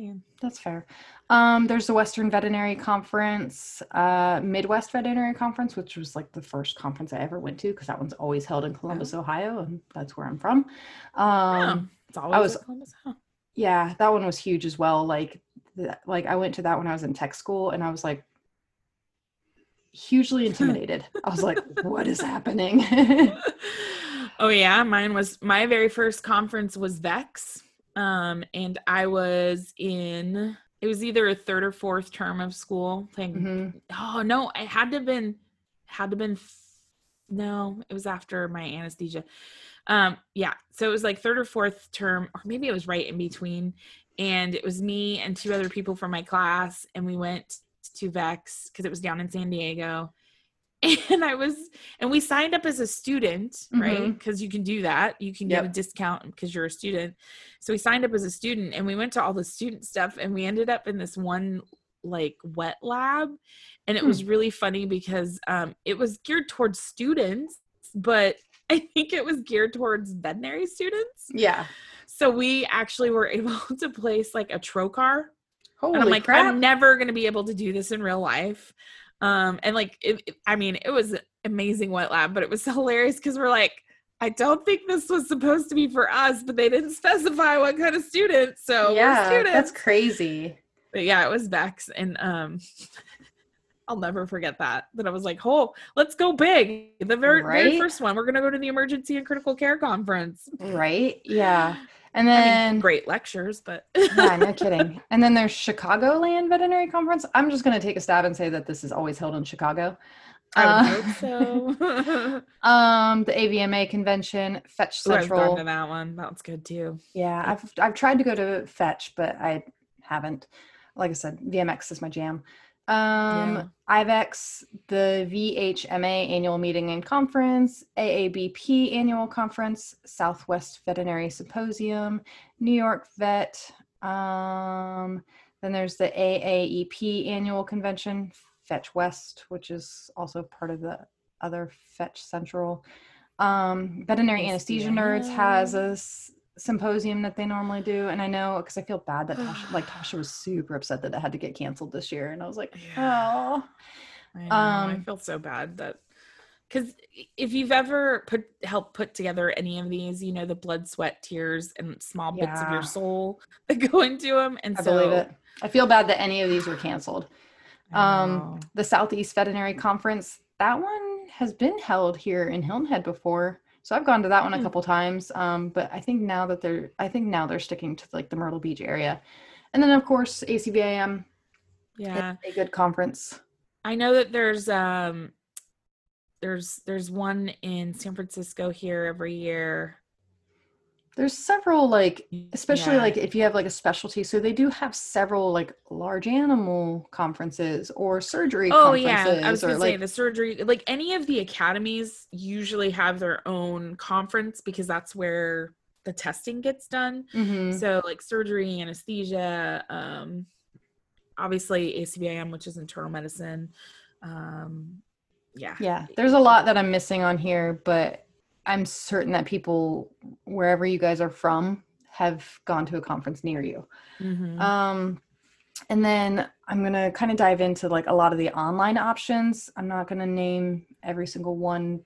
that's fair. Um, there's the Western Veterinary Conference, uh, Midwest Veterinary Conference, which was like the first conference I ever went to because that one's always held in Columbus, Ohio, and that's where I'm from. Um, oh, it's always was- Columbus. Huh. yeah that one was huge as well like th- like i went to that when i was in tech school and i was like hugely [laughs] intimidated i was like what is happening [laughs] [laughs] oh yeah, mine was my very first conference was Vex. Um and I was in it was either a third or fourth term of school. Thank Mhm. Oh no, it had to have been had to have been no, it was after my anesthesia. Um yeah, so it was like third or fourth term or maybe it was right in between and it was me and two other people from my class and we went to Vex cuz it was down in San Diego. [laughs] And I was and we signed up as a student, right? Mhm. Cuz you can do that. You can get a discount because you're a student. So we signed up as a student and we went to all the student stuff and we ended up in this one like wet lab and it Hmm. was really funny because um it was geared towards students but [laughs] i think it was geared towards veterinary students yeah so we actually were [laughs] able to place like a trocar holy and i'm like crap i'm never going to be able to do this in real life um and like it, it- i mean it was amazing wet lab but it was [laughs] hilarious because we're like I don't think this was supposed to be for us, but they didn't [laughs] specify what kind of students. So yeah students. that's crazy But yeah, it was Vex, and um, [laughs] I'll never forget that. That I was like, "Oh, let's go big!" The very, very first one, we're gonna go to the emergency and critical care conference. right yeah and I then mean, great lectures, but [laughs] yeah no kidding and then there's chicagoland veterinary conference i'm just going to take a stab and say that this is always held in chicago I would Uh, hope so. [laughs] [laughs] um the avma convention fetch Ooh, I've central gone to that one. That was good too. Yeah, I've I've tried to go to Fetch, but I haven't. Like I said, VMX is my jam. Um, IVECCS, the VHMA annual meeting and conference, AABP annual conference, Southwest Veterinary Symposium, New York Vet. Um, then there's the AAEP annual convention, Fetch West, which is also part of the other Fetch Central. Um, Veterinary Anesthesia Nerds has a symposium that they normally do, and I know because I feel bad that Tasha, like [sighs] Tasha was super upset that it had to get canceled this year, and I was like, Yeah. oh, I know. I Um, feel so bad that because if you've ever put help put together any of these, you know the blood, sweat, tears, and small bits of your soul [laughs] that go into them, and I so believe it. I feel bad that any of these were canceled. Um, the Southeast Veterinary Conference, that one has been held here in Hilton Head before. So I've gone to that one a Hmm. couple times. Um, but I think now that they're I think now they're sticking to like the Myrtle Beach area. And then of course ACVIM, yeah. a good conference. I know that there's um there's there's one in San Francisco here every year. There's several like especially Yeah. like if you have like a specialty. So they do have several like large animal conferences or surgery Oh yeah, I was gonna say like the surgery. Like any of the academies usually have their own conference because that's where the testing gets done. Mhm. So like surgery, anesthesia, um, obviously ACVIM, which is internal medicine. Um, yeah. Yeah. There's a lot that I'm missing on here, but I'm certain that people wherever you guys are from have gone to a conference near you. Mhm. Um, and then I'm going to kind of dive into like a lot of the online options. I'm not going to name every single one.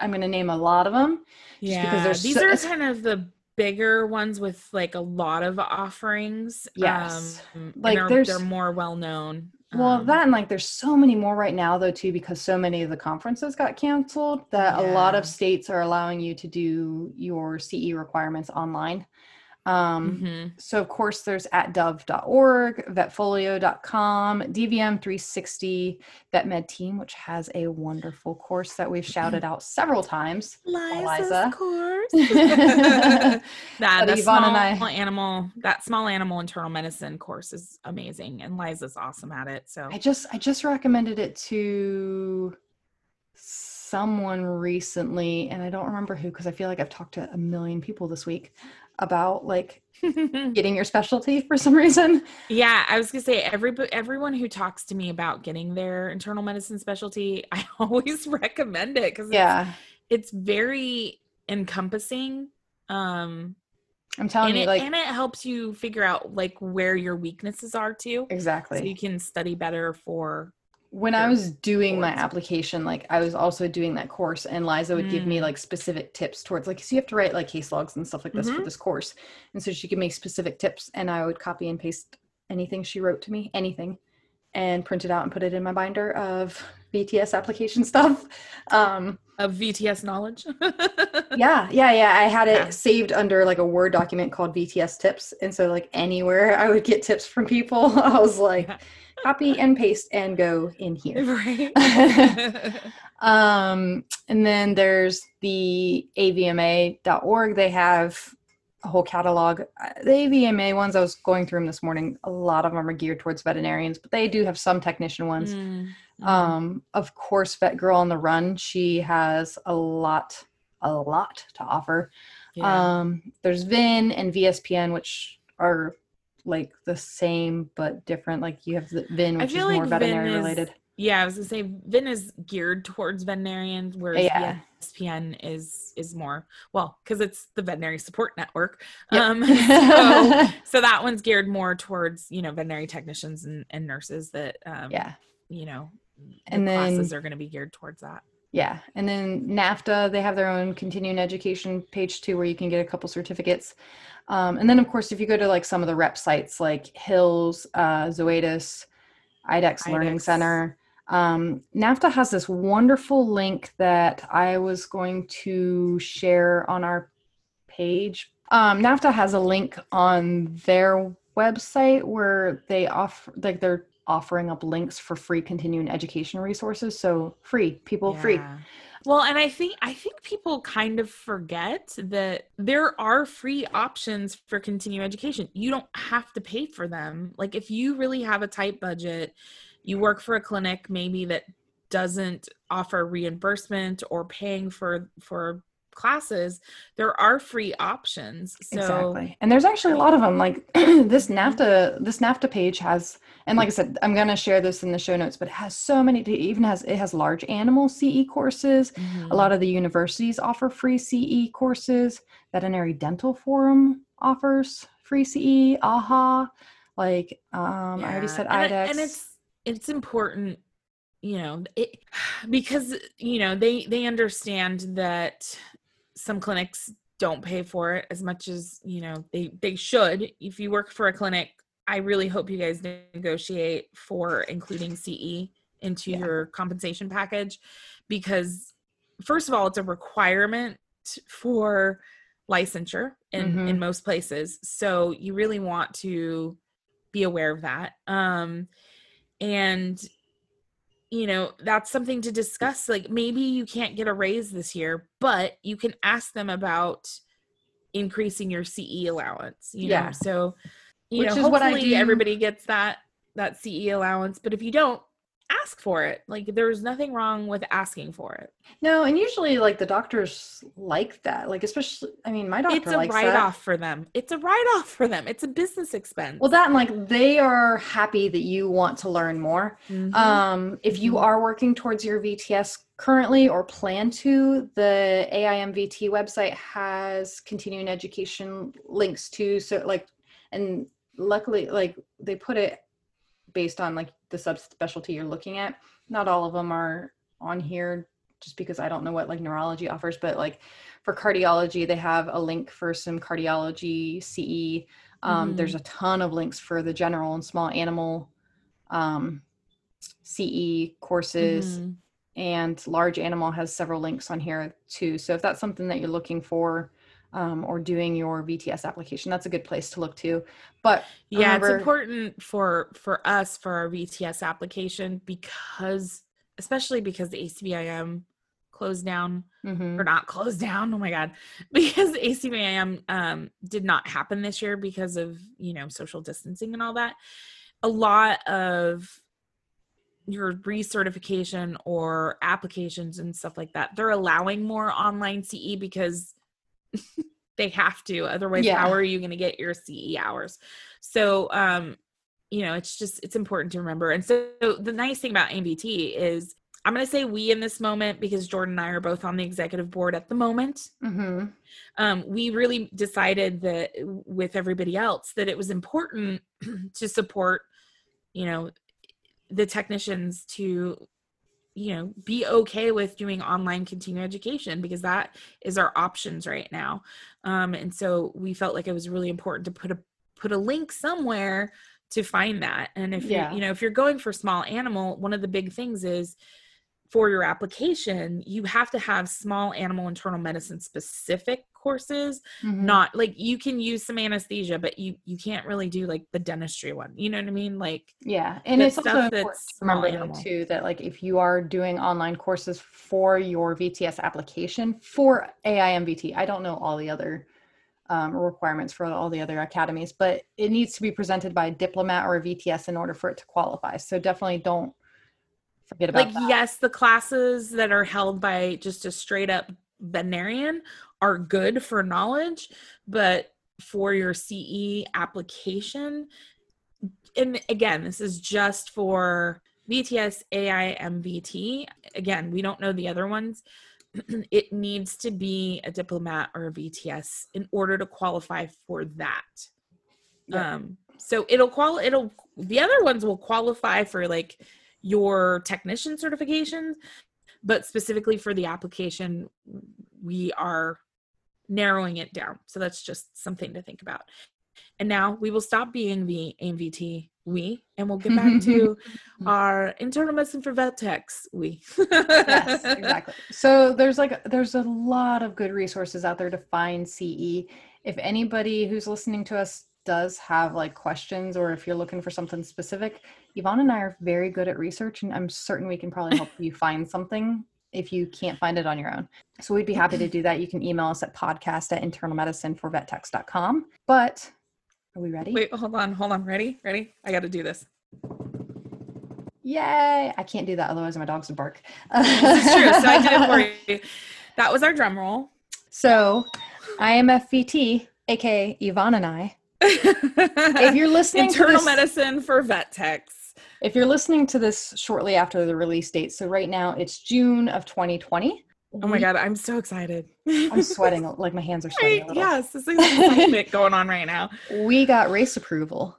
I'm going to name a lot of them. yeah. because there's These so- are kind of the bigger ones with like a lot of offerings. Yes. Um, Like, they're, there's- they're more well known. Well, Um, that and like there's so many more right now though too because so many of the conferences got canceled that a lot of states are allowing you to do your CE requirements online. Um, mhm. So, of course, there's ATDove.org, vetfolio.com, DVM360, VetMed Team, which has a wonderful course that we've shouted out several times. Liza's Eliza. course. [laughs] that But small I- animal, that small animal internal medicine course is amazing, and Liza's awesome at it. So I just I just recommended it to someone recently, and I don't remember who because I feel like I've talked to a million people this week about like [laughs] getting your specialty for some reason. yeah, I was gonna say every everyone who talks to me about getting their internal medicine specialty, [laughs] I always recommend it because Yeah. it's very encompassing. Um, I'm telling you, it, like and it helps you figure out like where your weaknesses are too, so exactly. you can study better for. When I was doing my application, like I was also doing that course, and Liza would give me Mm. like specific tips towards like, so you have to write like case logs and stuff like this for Mhm. this course. And so she gave me specific tips, and I would copy and paste anything she wrote to me, anything, and print it out and put it in my binder of VTS application stuff. Um, of VTS knowledge. [laughs] yeah, yeah, yeah. I had it Yeah. saved under like a Word document called VTS tips. And so, like, anywhere I would get tips from people, [laughs] I was like, copy and paste and go in here. [laughs] right. Um, and then there's the avma.org. They have a whole catalog. Uh, The AVMA ones, I was going through them this morning. A lot of them are geared towards veterinarians, but they do have some technician ones. Mm, mm. Um, of course, Vet Girl on the Run, she has a lot, a lot to offer. Yeah. Um, there's VIN and VSPN, which are like the same but different. Like you have the VIN, which is feel more veterinary is- related. yeah, I was gonna say Vin is geared towards veterinarians, whereas Yeah. VSPN is is more well because it's the veterinary support network. Yep. Um, [laughs] so [laughs] so that one's geared more towards you know veterinary technicians and, and nurses that um, yeah. you know the And then- classes are going to be geared towards that. Yeah. And then NAVTA, they have their own continuing education page too, where you can get a couple certificates. Um, and then, of course, if you go to like some of the rep sites like Hills, uh, Zoetis, IDEXX Learning Center, um, NAVTA has this wonderful link that I was going to share on our page. Um, NAVTA has a link on their website where they offer, like, they're offering up links for free continuing education resources. So free, people free. Well, and I think I think people kind of forget that there are free options for continuing education. You don't have to pay for them. Like if you really have a tight budget, you work for a clinic maybe that doesn't offer reimbursement or paying for for classes, there are free options. So exactly and there's actually a lot of them like [clears throat] this navta this navta page has and like i said i'm going to share this in the show notes but it has so many it even has it has large animal ce courses Mhm. a lot of the universities offer free ce courses veterinary dental forum offers free ce aha like um i already Yeah. said and, IDEXX and it's it's important you know it [sighs] because you know they they understand that some clinics don't pay for it as much as you know they they should if you work for a clinic i really hope you guys negotiate for including ce into Yeah. your compensation package because first of all it's a requirement for licensure in Mhm. in most places so you really want to be aware of that um and you know that's something to discuss like maybe you can't get a raise this year but you can ask them about increasing your ce allowance you Yeah. know so you Which know is what I hopefully everybody gets that that ce allowance but if you don't ask for it. Like there's nothing wrong with asking for it. No, and usually like the doctors like that. Like especially I mean my doctor It's a write off for them. It's a write off for them. It's a business expense. Well that and like they are happy that you want to learn more. Mhm. Um if you Mhm. are working towards your VTS currently or plan to, the AIMVT website has continuing education links to so like and luckily like they put it based on like the subspecialty you're looking at. Not all of them are on here just because I don't know what like neurology offers, but like for cardiology, they have a link for some cardiology CE. Um, Mhm. There's a ton of links for the general and small animal um, CE courses, Mhm. and large animal has several links on here too. So if that's something that you're looking for um, or doing your VTS application, that's a good place to look to. But Yeah, remember- it's important for for us for our VTS application because especially because the ACVIM closed down Mhm. or not closed down. Oh my god. [laughs] Because ACVIM um did not happen this year because of, you know, social distancing and all that. A lot of your recertification or applications and stuff like that, they're allowing more online CE because [laughs] they have to. Otherwise, Yeah. how are you going to get your CE hours? So, um, you know, it's just it's important to remember. And so, the nice thing about AIMVT is I'm going to say we in this moment because Jordan and I are both on the executive board at the moment. Mhm. Um, we really decided that with everybody else that it was important [clears throat] to support, you know, the technicians to you know be okay with doing online continuing education because that is our options right now um and so we felt like it was really important to put a put a link somewhere to find that and if Yeah. you you know if you're going for small animal one of the big things is for your application you have to have small animal internal medicine specific courses Mhm. not like you can use some anesthesia but you you can't really do like the dentistry one you know what i mean like Yeah, and it's also important that's to remember too that like if you are doing online courses for your VTS application for AIMVT, I don't know all the other um, requirements for all the other academies, but it needs to be presented by a diplomat or a VTS in order for it to qualify. So definitely don't forget about like that. yes the classes that are held by just a straight up veterinarian are good for knowledge but for your ce application and again this is just for vts ai mvt again we don't know the other ones [clears throat] it needs to be a diplomat or a vts in order to qualify for that Yeah. um so it'll qual it'll the other ones will qualify for like your technician certifications but specifically for the application we are narrowing it down so that's just something to think about and now we will stop being the AIMVT we and we'll get back to [laughs] our internal medicine for vet techs we yes, [laughs] exactly. So there's like there's a lot of good resources out there to find CE. If anybody who's listening to us does have like questions or if you're looking for something specific, Yvonne and I are very good at research and I'm certain we can probably help you [laughs] find something if you can't find it on your own. So we'd be happy to do that. You can email us at podcast at internalmedicineforvettechs.com. But are we ready? wait hold on hold on ready ready i got to do this Yay! I can't do that, otherwise my dogs would bark. this is true so i did it for [laughs] you that was our drum roll So, I am IMFVT, aka Yvonne and I, [laughs] if you're listening to internal this, medicine for vet techs if you're listening to this shortly after the release date, so right now it's June of 2020. oh my god i'm so excited I'm [laughs] sweating, like my hands are sweating Right? Yes, this is excitement [laughs] going on right now. We got RACE approval.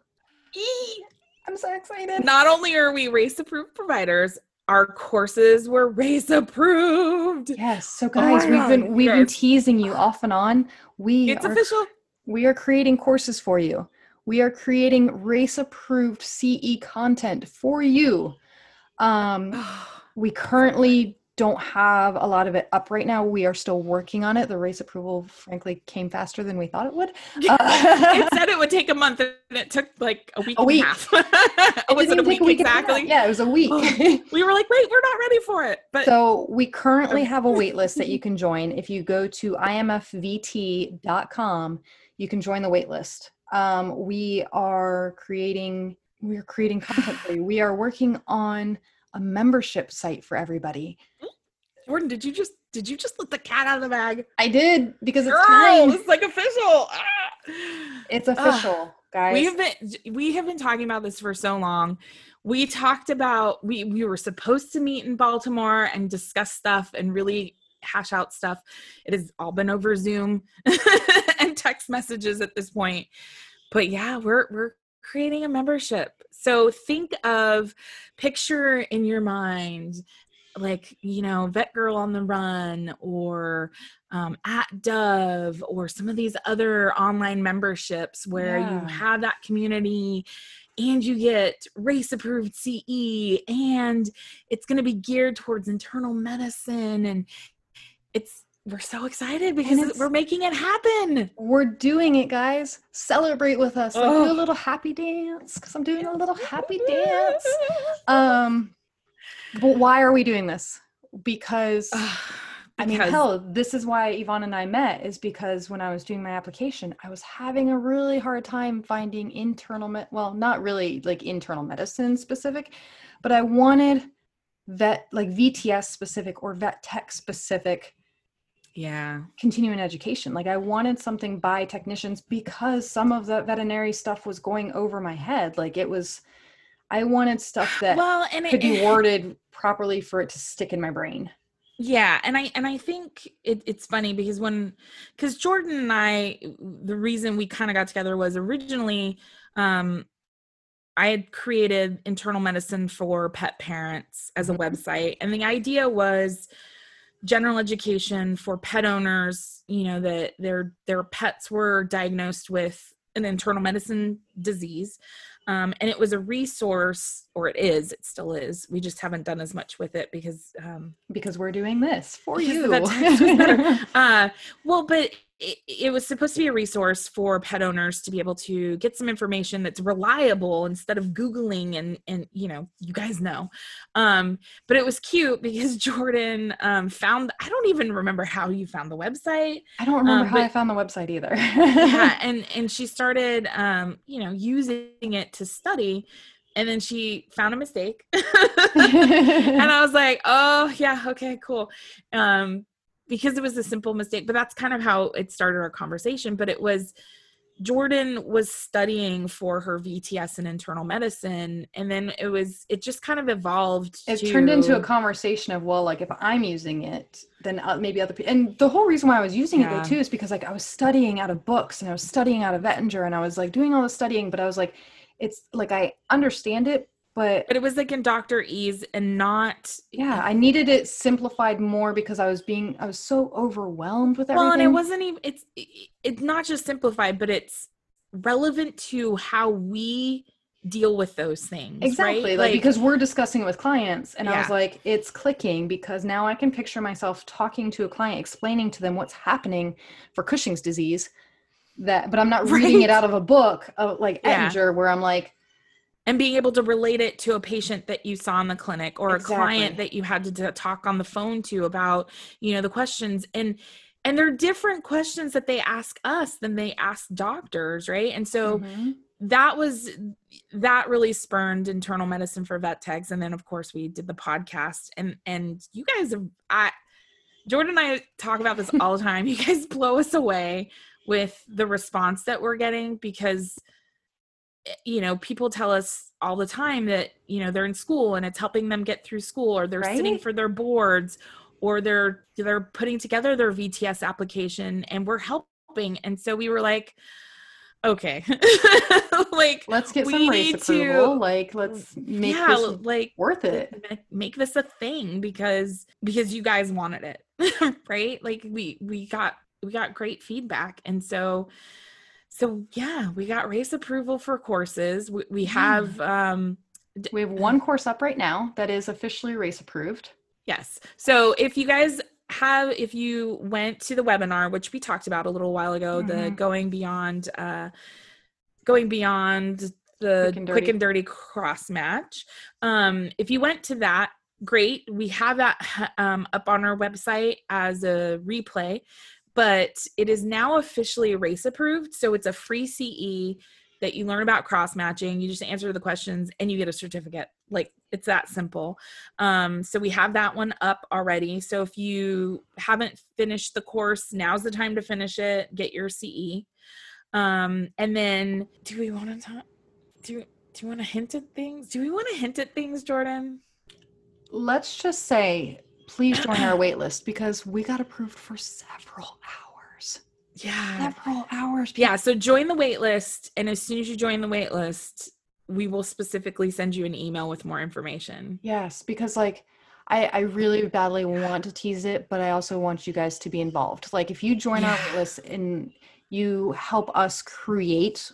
I'm so excited. Not only are we RACE approved providers, our courses were RACE approved. Yes, so Oh guys, we've God, been we've been teasing you off and on. We It's are official. we are creating courses for you. We are creating RACE approved CE content for you. Um, [sighs] we currently don't have a lot of it up right now. We are still working on it. The RACE approval, frankly, came faster than we thought it would. [laughs] Uh, it said it would take a month, and it took like a week A [laughs] week. and a half. oh, was it a week a half. exactly? Yeah, it was a week. [laughs] We were like, wait, we're not ready for it. But so we currently have a wait list that you can join. If you go to imfvt.com, you can join the wait list. Um, we are creating we are creating [laughs] content for you. We are working on a membership site for everybody. Jordan, did you just did you just let the cat out of the bag? I did because it's Girl, time. it's like official. Ah. It's official, guys. we have been we have been talking about this for so long we talked about we we were supposed to meet in baltimore and discuss stuff and really hash out stuff it has all been over zoom [laughs] text messages at this point but yeah we're we're creating a membership so think of picture in your mind like you know vet girl on the run or um, at dove or some of these other online memberships where Yeah. you have that community and you get RACE approved ce and it's going to be geared towards internal medicine and it's we're so excited because we're making it happen We're doing it, guys. Celebrate with us. Like, do a little happy dance because I'm doing a little happy dance. Um, but why are we doing this? Because I mean, hell, this is why Yvonne and I met. Is because when I was doing my application, I was having a really hard time finding internal. Me- well, not really like internal medicine specific, but I wanted vet like VTS specific or vet tech specific yeah continuing education. Like I wanted something by technicians because some of the veterinary stuff was going over my head. Like it was, I wanted stuff [gasps] that well and could it, be worded properly for it to stick in my brain. yeah and i and i think it, it's funny because when because jordan and i the reason we kind of got together was originally um i had created internal medicine for pet parents as a Mhm. website and the idea was general education for pet owners you know that their their pets were diagnosed with an internal medicine disease um, and it was a resource or it is it still is we just haven't done as much with it because um, because we're doing this for you. the vet techs was better. [laughs] uh well but it, it was supposed to be a resource for pet owners to be able to get some information that's reliable instead of googling and and you know you guys know um but it was cute [laughs] because jordan um found i don't even remember how you found the website I don't remember Um, how I found the website either. yeah [laughs] and and she started um you know using it to study and then she found a mistake [laughs] and I was like, oh yeah, okay, cool. Um, because it was a simple mistake, but that's kind of how it started our conversation. But it was Jordan was studying for her VTS in internal medicine, and then it was it just kind of evolved. it to, turned into a conversation of well like if i'm using it then uh, maybe other people and the whole reason why i was using it though too is because like i was studying out of books and i was studying out of Ettinger and i was like doing all the studying but i was like it's like i understand it but but it was like in Doctor Ease and not yeah i needed it simplified more because i was being i was so overwhelmed with everything well, and it wasn't even it's it's not just simplified, but it's relevant to how we deal with those things. exactly right? like, because we're discussing it with clients and i was like it's clicking because now i can picture myself talking to a client explaining to them what's happening for cushing's disease that but i'm not reading Right. it out of a book of like Yeah. ettinger where i'm like and being able to relate it to a patient that you saw in the clinic or a client that you had to talk on the phone to about you know the questions. And and they're different questions that they ask us than they ask doctors right? And so mhm. that was that really spurned internal medicine for vet techs. And then of course we did the podcast. And and you guys have i jordan and i talk about this all the [laughs] time. You guys blow us away with the response that we're getting because Eh, you know people tell us all the time that you know they're in school and it's helping them get through school or they're sitting for their boards or they're they're putting together their VTS application and we're helping. And so we were like okay. [laughs] Like let's get we some RACE need to- approval like let's make yeah this like worth it. make this a thing because because you guys wanted it [laughs] right? Like we we got we got great feedback. And so so yeah we got RACE approval for courses. We, we have um we have one course up right now that is officially RACE approved. Yes. So if you guys have if you went to the webinar which we talked about a little while ago the Mhm. going beyond uh going beyond the Quick and quick and dirty cross match um if you went to that great. We have that um, up on our website as a replay but it is now officially RACE approved so it's a free ce that you learn about cross matching you just answer the questions and you get a certificate like It's that simple. Um, so we have that one up already. So if you haven't finished the course, now's the time to finish it. Get your CE. Um, and then, do we want to talk? Do do you want to hint at things? Do we want to hint at things, Jordan? Let's just say, please join our wait list because we got approved for several hours. Yeah. Several hours. Yeah. So join the wait list. And as soon as you join the wait list, we will specifically send you an email with more information. Yes, because like I, I really badly want to tease it, but I also want you guys to be involved. Like if you join Yeah. our wait list and you help us create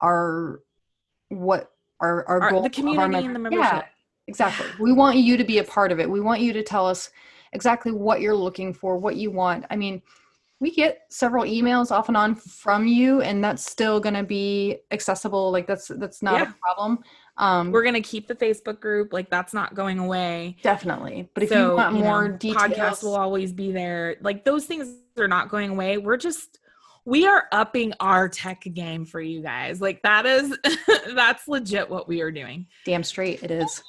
our what our our, Our- goal the of our community and the member- membership. Exactly. We want you to be a part of it. We want you to tell us exactly what you're looking for, what you want. I mean, we get several emails off and on from you, and that's still going to be accessible. Like that's that's not Yeah. a problem. Um, We're gonna keep the Facebook group, like that's not going away. definitely. But if so, you want you know, more details, podcasts will always be there. Like those things are not going away. We're just we are upping our tech game for you guys. Like that is [laughs] that's legit what we are doing. damn straight it is.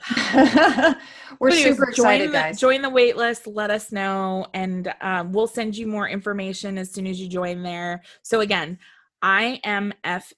[laughs] We're anyways, super excited, the, guys. Join the wait list. Let us know, and um, we'll send you more information as soon as you join there. So again,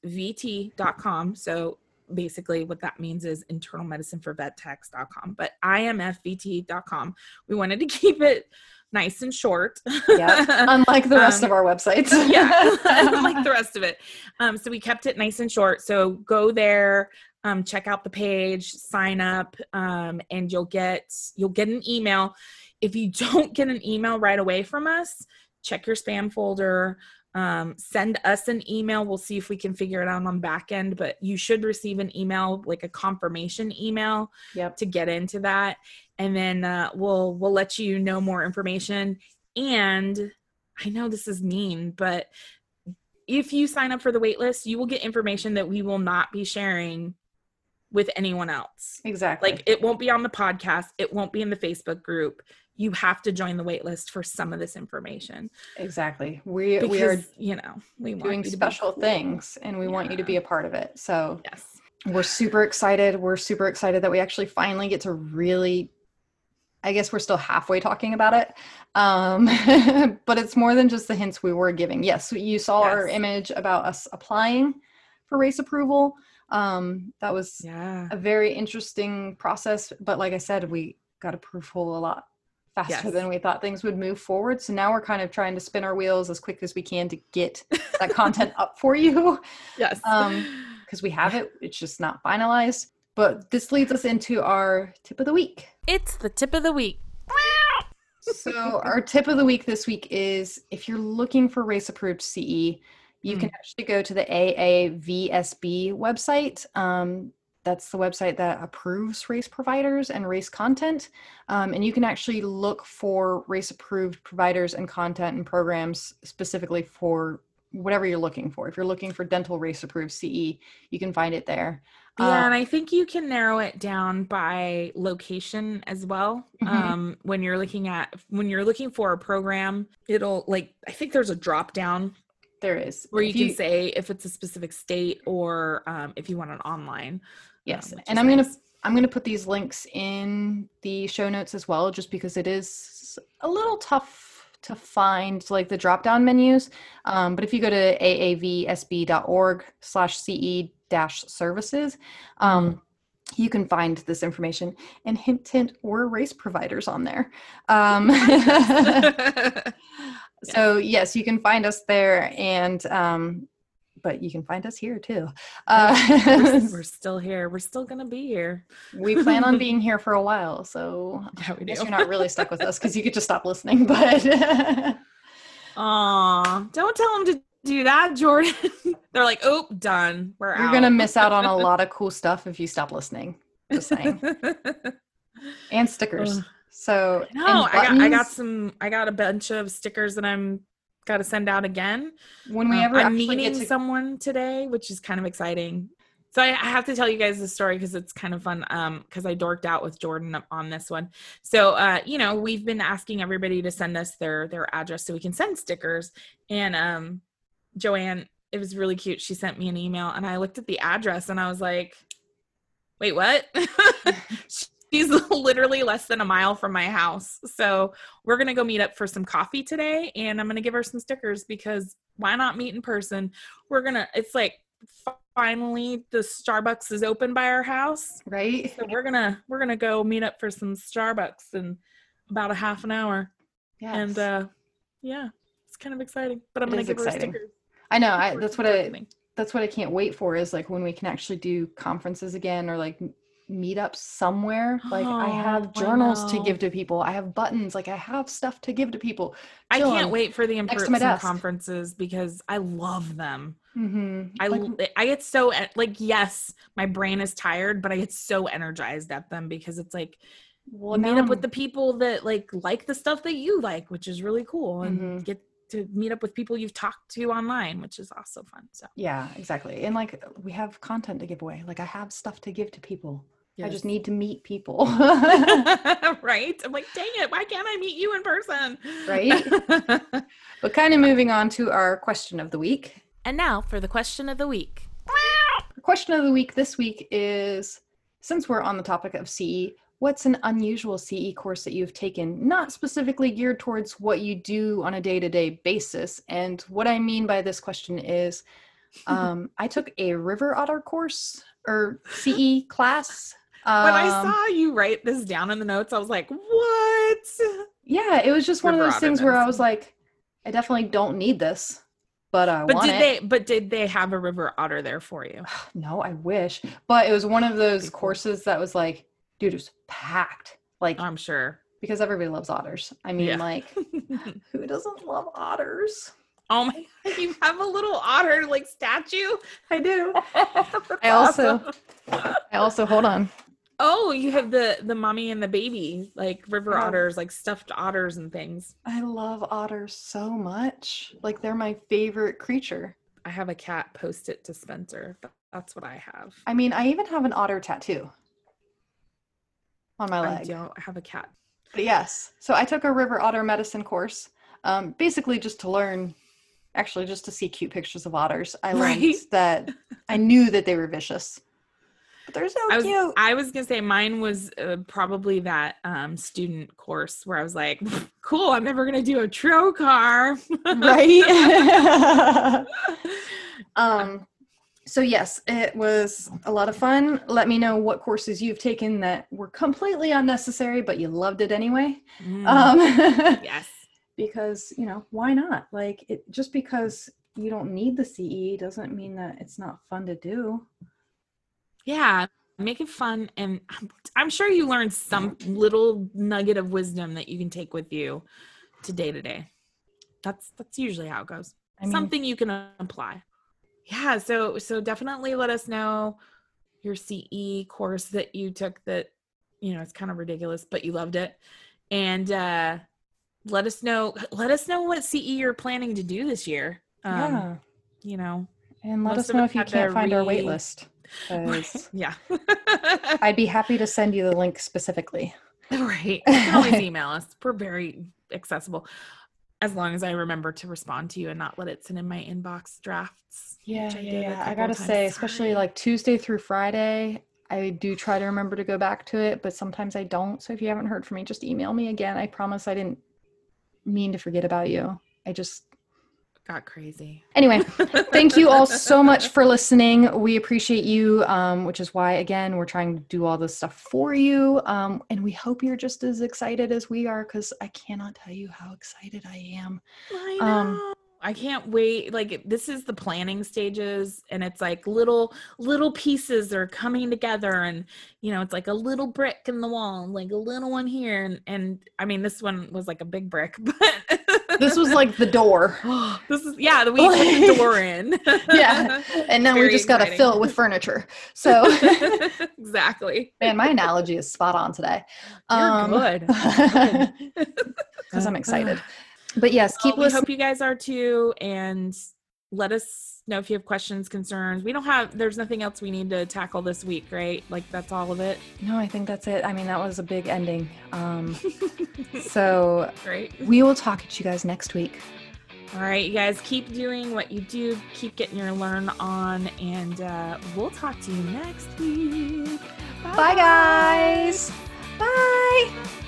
imfvt.com. So basically, what that means is internal medicine for vettechs.com. But imfvt.com. We wanted to [laughs] keep it nice and short. yeah, [laughs] unlike the rest Um, of our websites. yeah, like the rest of it. Um, so we kept it nice and short. So go there, um, check out the page, sign up, um, and you'll get you'll get an email. If you [laughs] don't get an email right away from us, check your spam folder. Um, send us an email. We'll see if we can figure it out on the back end. But you should receive an email, like a confirmation email, Yep. to get into that, and then uh, we'll we'll let you know more information. And I know this is mean, but if you sign up for the waitlist, you will get information that we will not be sharing with anyone else. Exactly. Like it won't be on the podcast, it won't be in the Facebook group. You have to join the waitlist for some of this information. exactly. We Because, we are you know, we want doing you to be special cool. things, and we want you to be a part of it. So Yes. we're super excited. We're super excited that we actually finally get to really. I guess we're still halfway talking about it, um, [laughs] but it's more than just the hints we were giving. Yes, you saw our image about us applying for RACE approval. Um, that was Yeah. a very interesting process but like i said we got approval a lot faster Yes. than we thought things would move forward so now we're kind of trying to spin our wheels as quick as we can to get that content [laughs] up for you Yes. um, because we have it it's just not finalized but this leads us into our tip of the week it's the tip of the week. so our tip of the week this week is if you're looking for RACE approved ce you can actually go to the aavsb website um, that's the website that approves RACE providers and RACE content um, and you can actually look for RACE approved providers and content and programs specifically for whatever you're looking for if you're looking for dental RACE approved ce you can find it there Yeah, Um, and I think you can narrow it down by location as well. Mhm. Um, when you're looking at when you're looking for a program, it'll like I think there's a drop down there is where you If can say if it's a specific state or um, if you want an online. Yes, um, and I'm gonna. I'm gonna put these links in the show notes as well, just because it is a little tough to find like the drop down menus. Um, but if you go to aavsb.org slash ce dash services, um, you can find this information and hint hint we're RACE providers on there. Um, [laughs] [laughs] [laughs] so yes, you can find us there and um, but you can find us here too. Uh, we're, [laughs] we're still here. We're still gonna be here. we plan on [laughs] being here for a while, so Yeah, we I guess do. you're not really stuck with us because you could just stop listening. But [laughs] Aw, don't tell them to do that, Jordan. They're like, oh, done. We're you're out. gonna miss out on a lot of cool stuff if you stop listening. Just saying, and stickers. So No, I got I got some I got a bunch of stickers that I'm got to send out again. When we Um, ever I'm meeting to, someone today, which is kind of exciting. So I, I have to tell you guys the story because it's kind of fun. Um, because I dorked out with Jordan on this one. So uh, you know, we've been asking everybody to send us their their address so we can send stickers. And um, Joanne, it was really cute. She sent me an email, and I looked at the address, and I was like, Wait, what? [laughs] [laughs] She's [laughs] literally less than a mile from my house. So we're going to go meet up for some coffee today and I'm going to give her some stickers because why not meet in person? We're going to, it's like finally the Starbucks is open by our house. Right. So we're going to, we're going to go meet up for some Starbucks in about a half an hour. Yes. And uh yeah, it's kind of exciting, but I'm going to give her exciting. stickers. I know. I, that's what I, that's what I can't wait for is like when we can actually do conferences again or like meetups somewhere. Like I Oh, have I journals to give to people. I have buttons. Like I have stuff to give to people. I can't wait for the next to my in-person conferences because I love them. Mhm. I Like, I get so like yes, my brain is tired, but I get so energized at them because it's like well, meet up with the people that like like the stuff that you like, which is really cool, and Mhm. get to meet up with people you've talked to online, which is also fun. So Yeah, exactly. And like we have content to give away. Like I have stuff to give to people. I just need to meet people. [laughs] [laughs] right? I'm like, dang it, why can't I meet you in person? Right? [laughs] but kind of moving on to our question of the week. and now for the question of the week. Our question of the week this week is since we're on the topic of CE, what's an unusual CE course that you've taken, not specifically geared towards what you do on a day to day basis? And what I mean by this question is um, I took a river otter course or CE class. Um, when I saw you write this down in the notes, I was like, what? yeah, it was just one of those things where I was like, I definitely don't need this, but I But did it. they but did they have a river otter there for you? [sighs] No, I wish. But it was one of those courses that was like, dude, it was packed. Like, I'm sure. because everybody loves otters. I mean, Yeah. like, [laughs] who doesn't love otters? oh my [laughs] god, you have a little otter like statue? I do. [laughs] I also- I also, hold on. Oh, you have the the mommy and the baby, like river Oh. otters, like stuffed otters and things. I love otters so much. Like, they're my favorite creature. I have a cat post-it dispenser. Th- That's what I have. I mean, I even have an otter tattoo on my leg. I don't have a cat. But yes, so I took a river otter medicine course, um, basically just to learn, actually just to see cute pictures of otters. I learned Right. that [laughs] I knew that they were vicious, but they're so I was cute. I was gonna say mine was uh, probably that um, student course where I was like, [laughs] cool, I'm never gonna do a trocar. right? [laughs] [laughs] um, so yes, it was a lot of fun. Let me know what courses you've taken that were completely unnecessary, but you loved it anyway. Mm, Um, yes. because you know why not like it just because you don't need the ce doesn't mean that it's not fun to do Yeah. Make it fun and [laughs] I'm, sure you learned some little nugget of wisdom that you can take with you to day to day. That's that's usually how it goes. I mean, Something you can apply. Yeah, so so definitely let us know your CE course that you took that you know it's kind of ridiculous but you loved it. And uh let us know let us know what CE you're planning to do this year. Um yeah you know. and let us know if you can't find our wait re- list [laughs] Yeah. i'd be happy to send you the link specifically [laughs] Right. You can always [laughs] email us. We're very accessible. As long as I remember to respond to you and not let it sit in my inbox drafts. yeah I yeah, yeah. i gotta say especially like tuesday through friday i do try to remember to go back to it but sometimes i don't so if you haven't heard from me just email me again i promise i didn't mean to forget about you i just got crazy. anyway [laughs] thank you all so much for listening we appreciate you um, which is why again we're trying to do all this stuff for you um, and we hope you're just as excited as we are because i cannot tell you how excited i am I Um, know. I can't wait. Like this is the planning stages and it's like little little pieces are coming together and you know, it's like a little brick in the wall, like a little one here and and I mean this one was like a big brick, [laughs] but this was like the door. [gasps] This is yeah, the we put the door in. [laughs] Yeah, and now we just got to fill it with furniture. So [laughs] exactly. man my analogy is spot on today. You're Um, good. [laughs] because i'm excited. But yes keep Well, we hope you guys are too, and let us know if you have questions, concerns. We don't have. There's nothing else we need to tackle this week, right? Like that's all of it. no i think that's it i mean that was a big ending um, [laughs] so Great. we will talk at you guys next week All right, you guys, keep doing what you do, keep getting your learn on, and uh, we'll talk to you next week. Bye, Bye guys. Bye.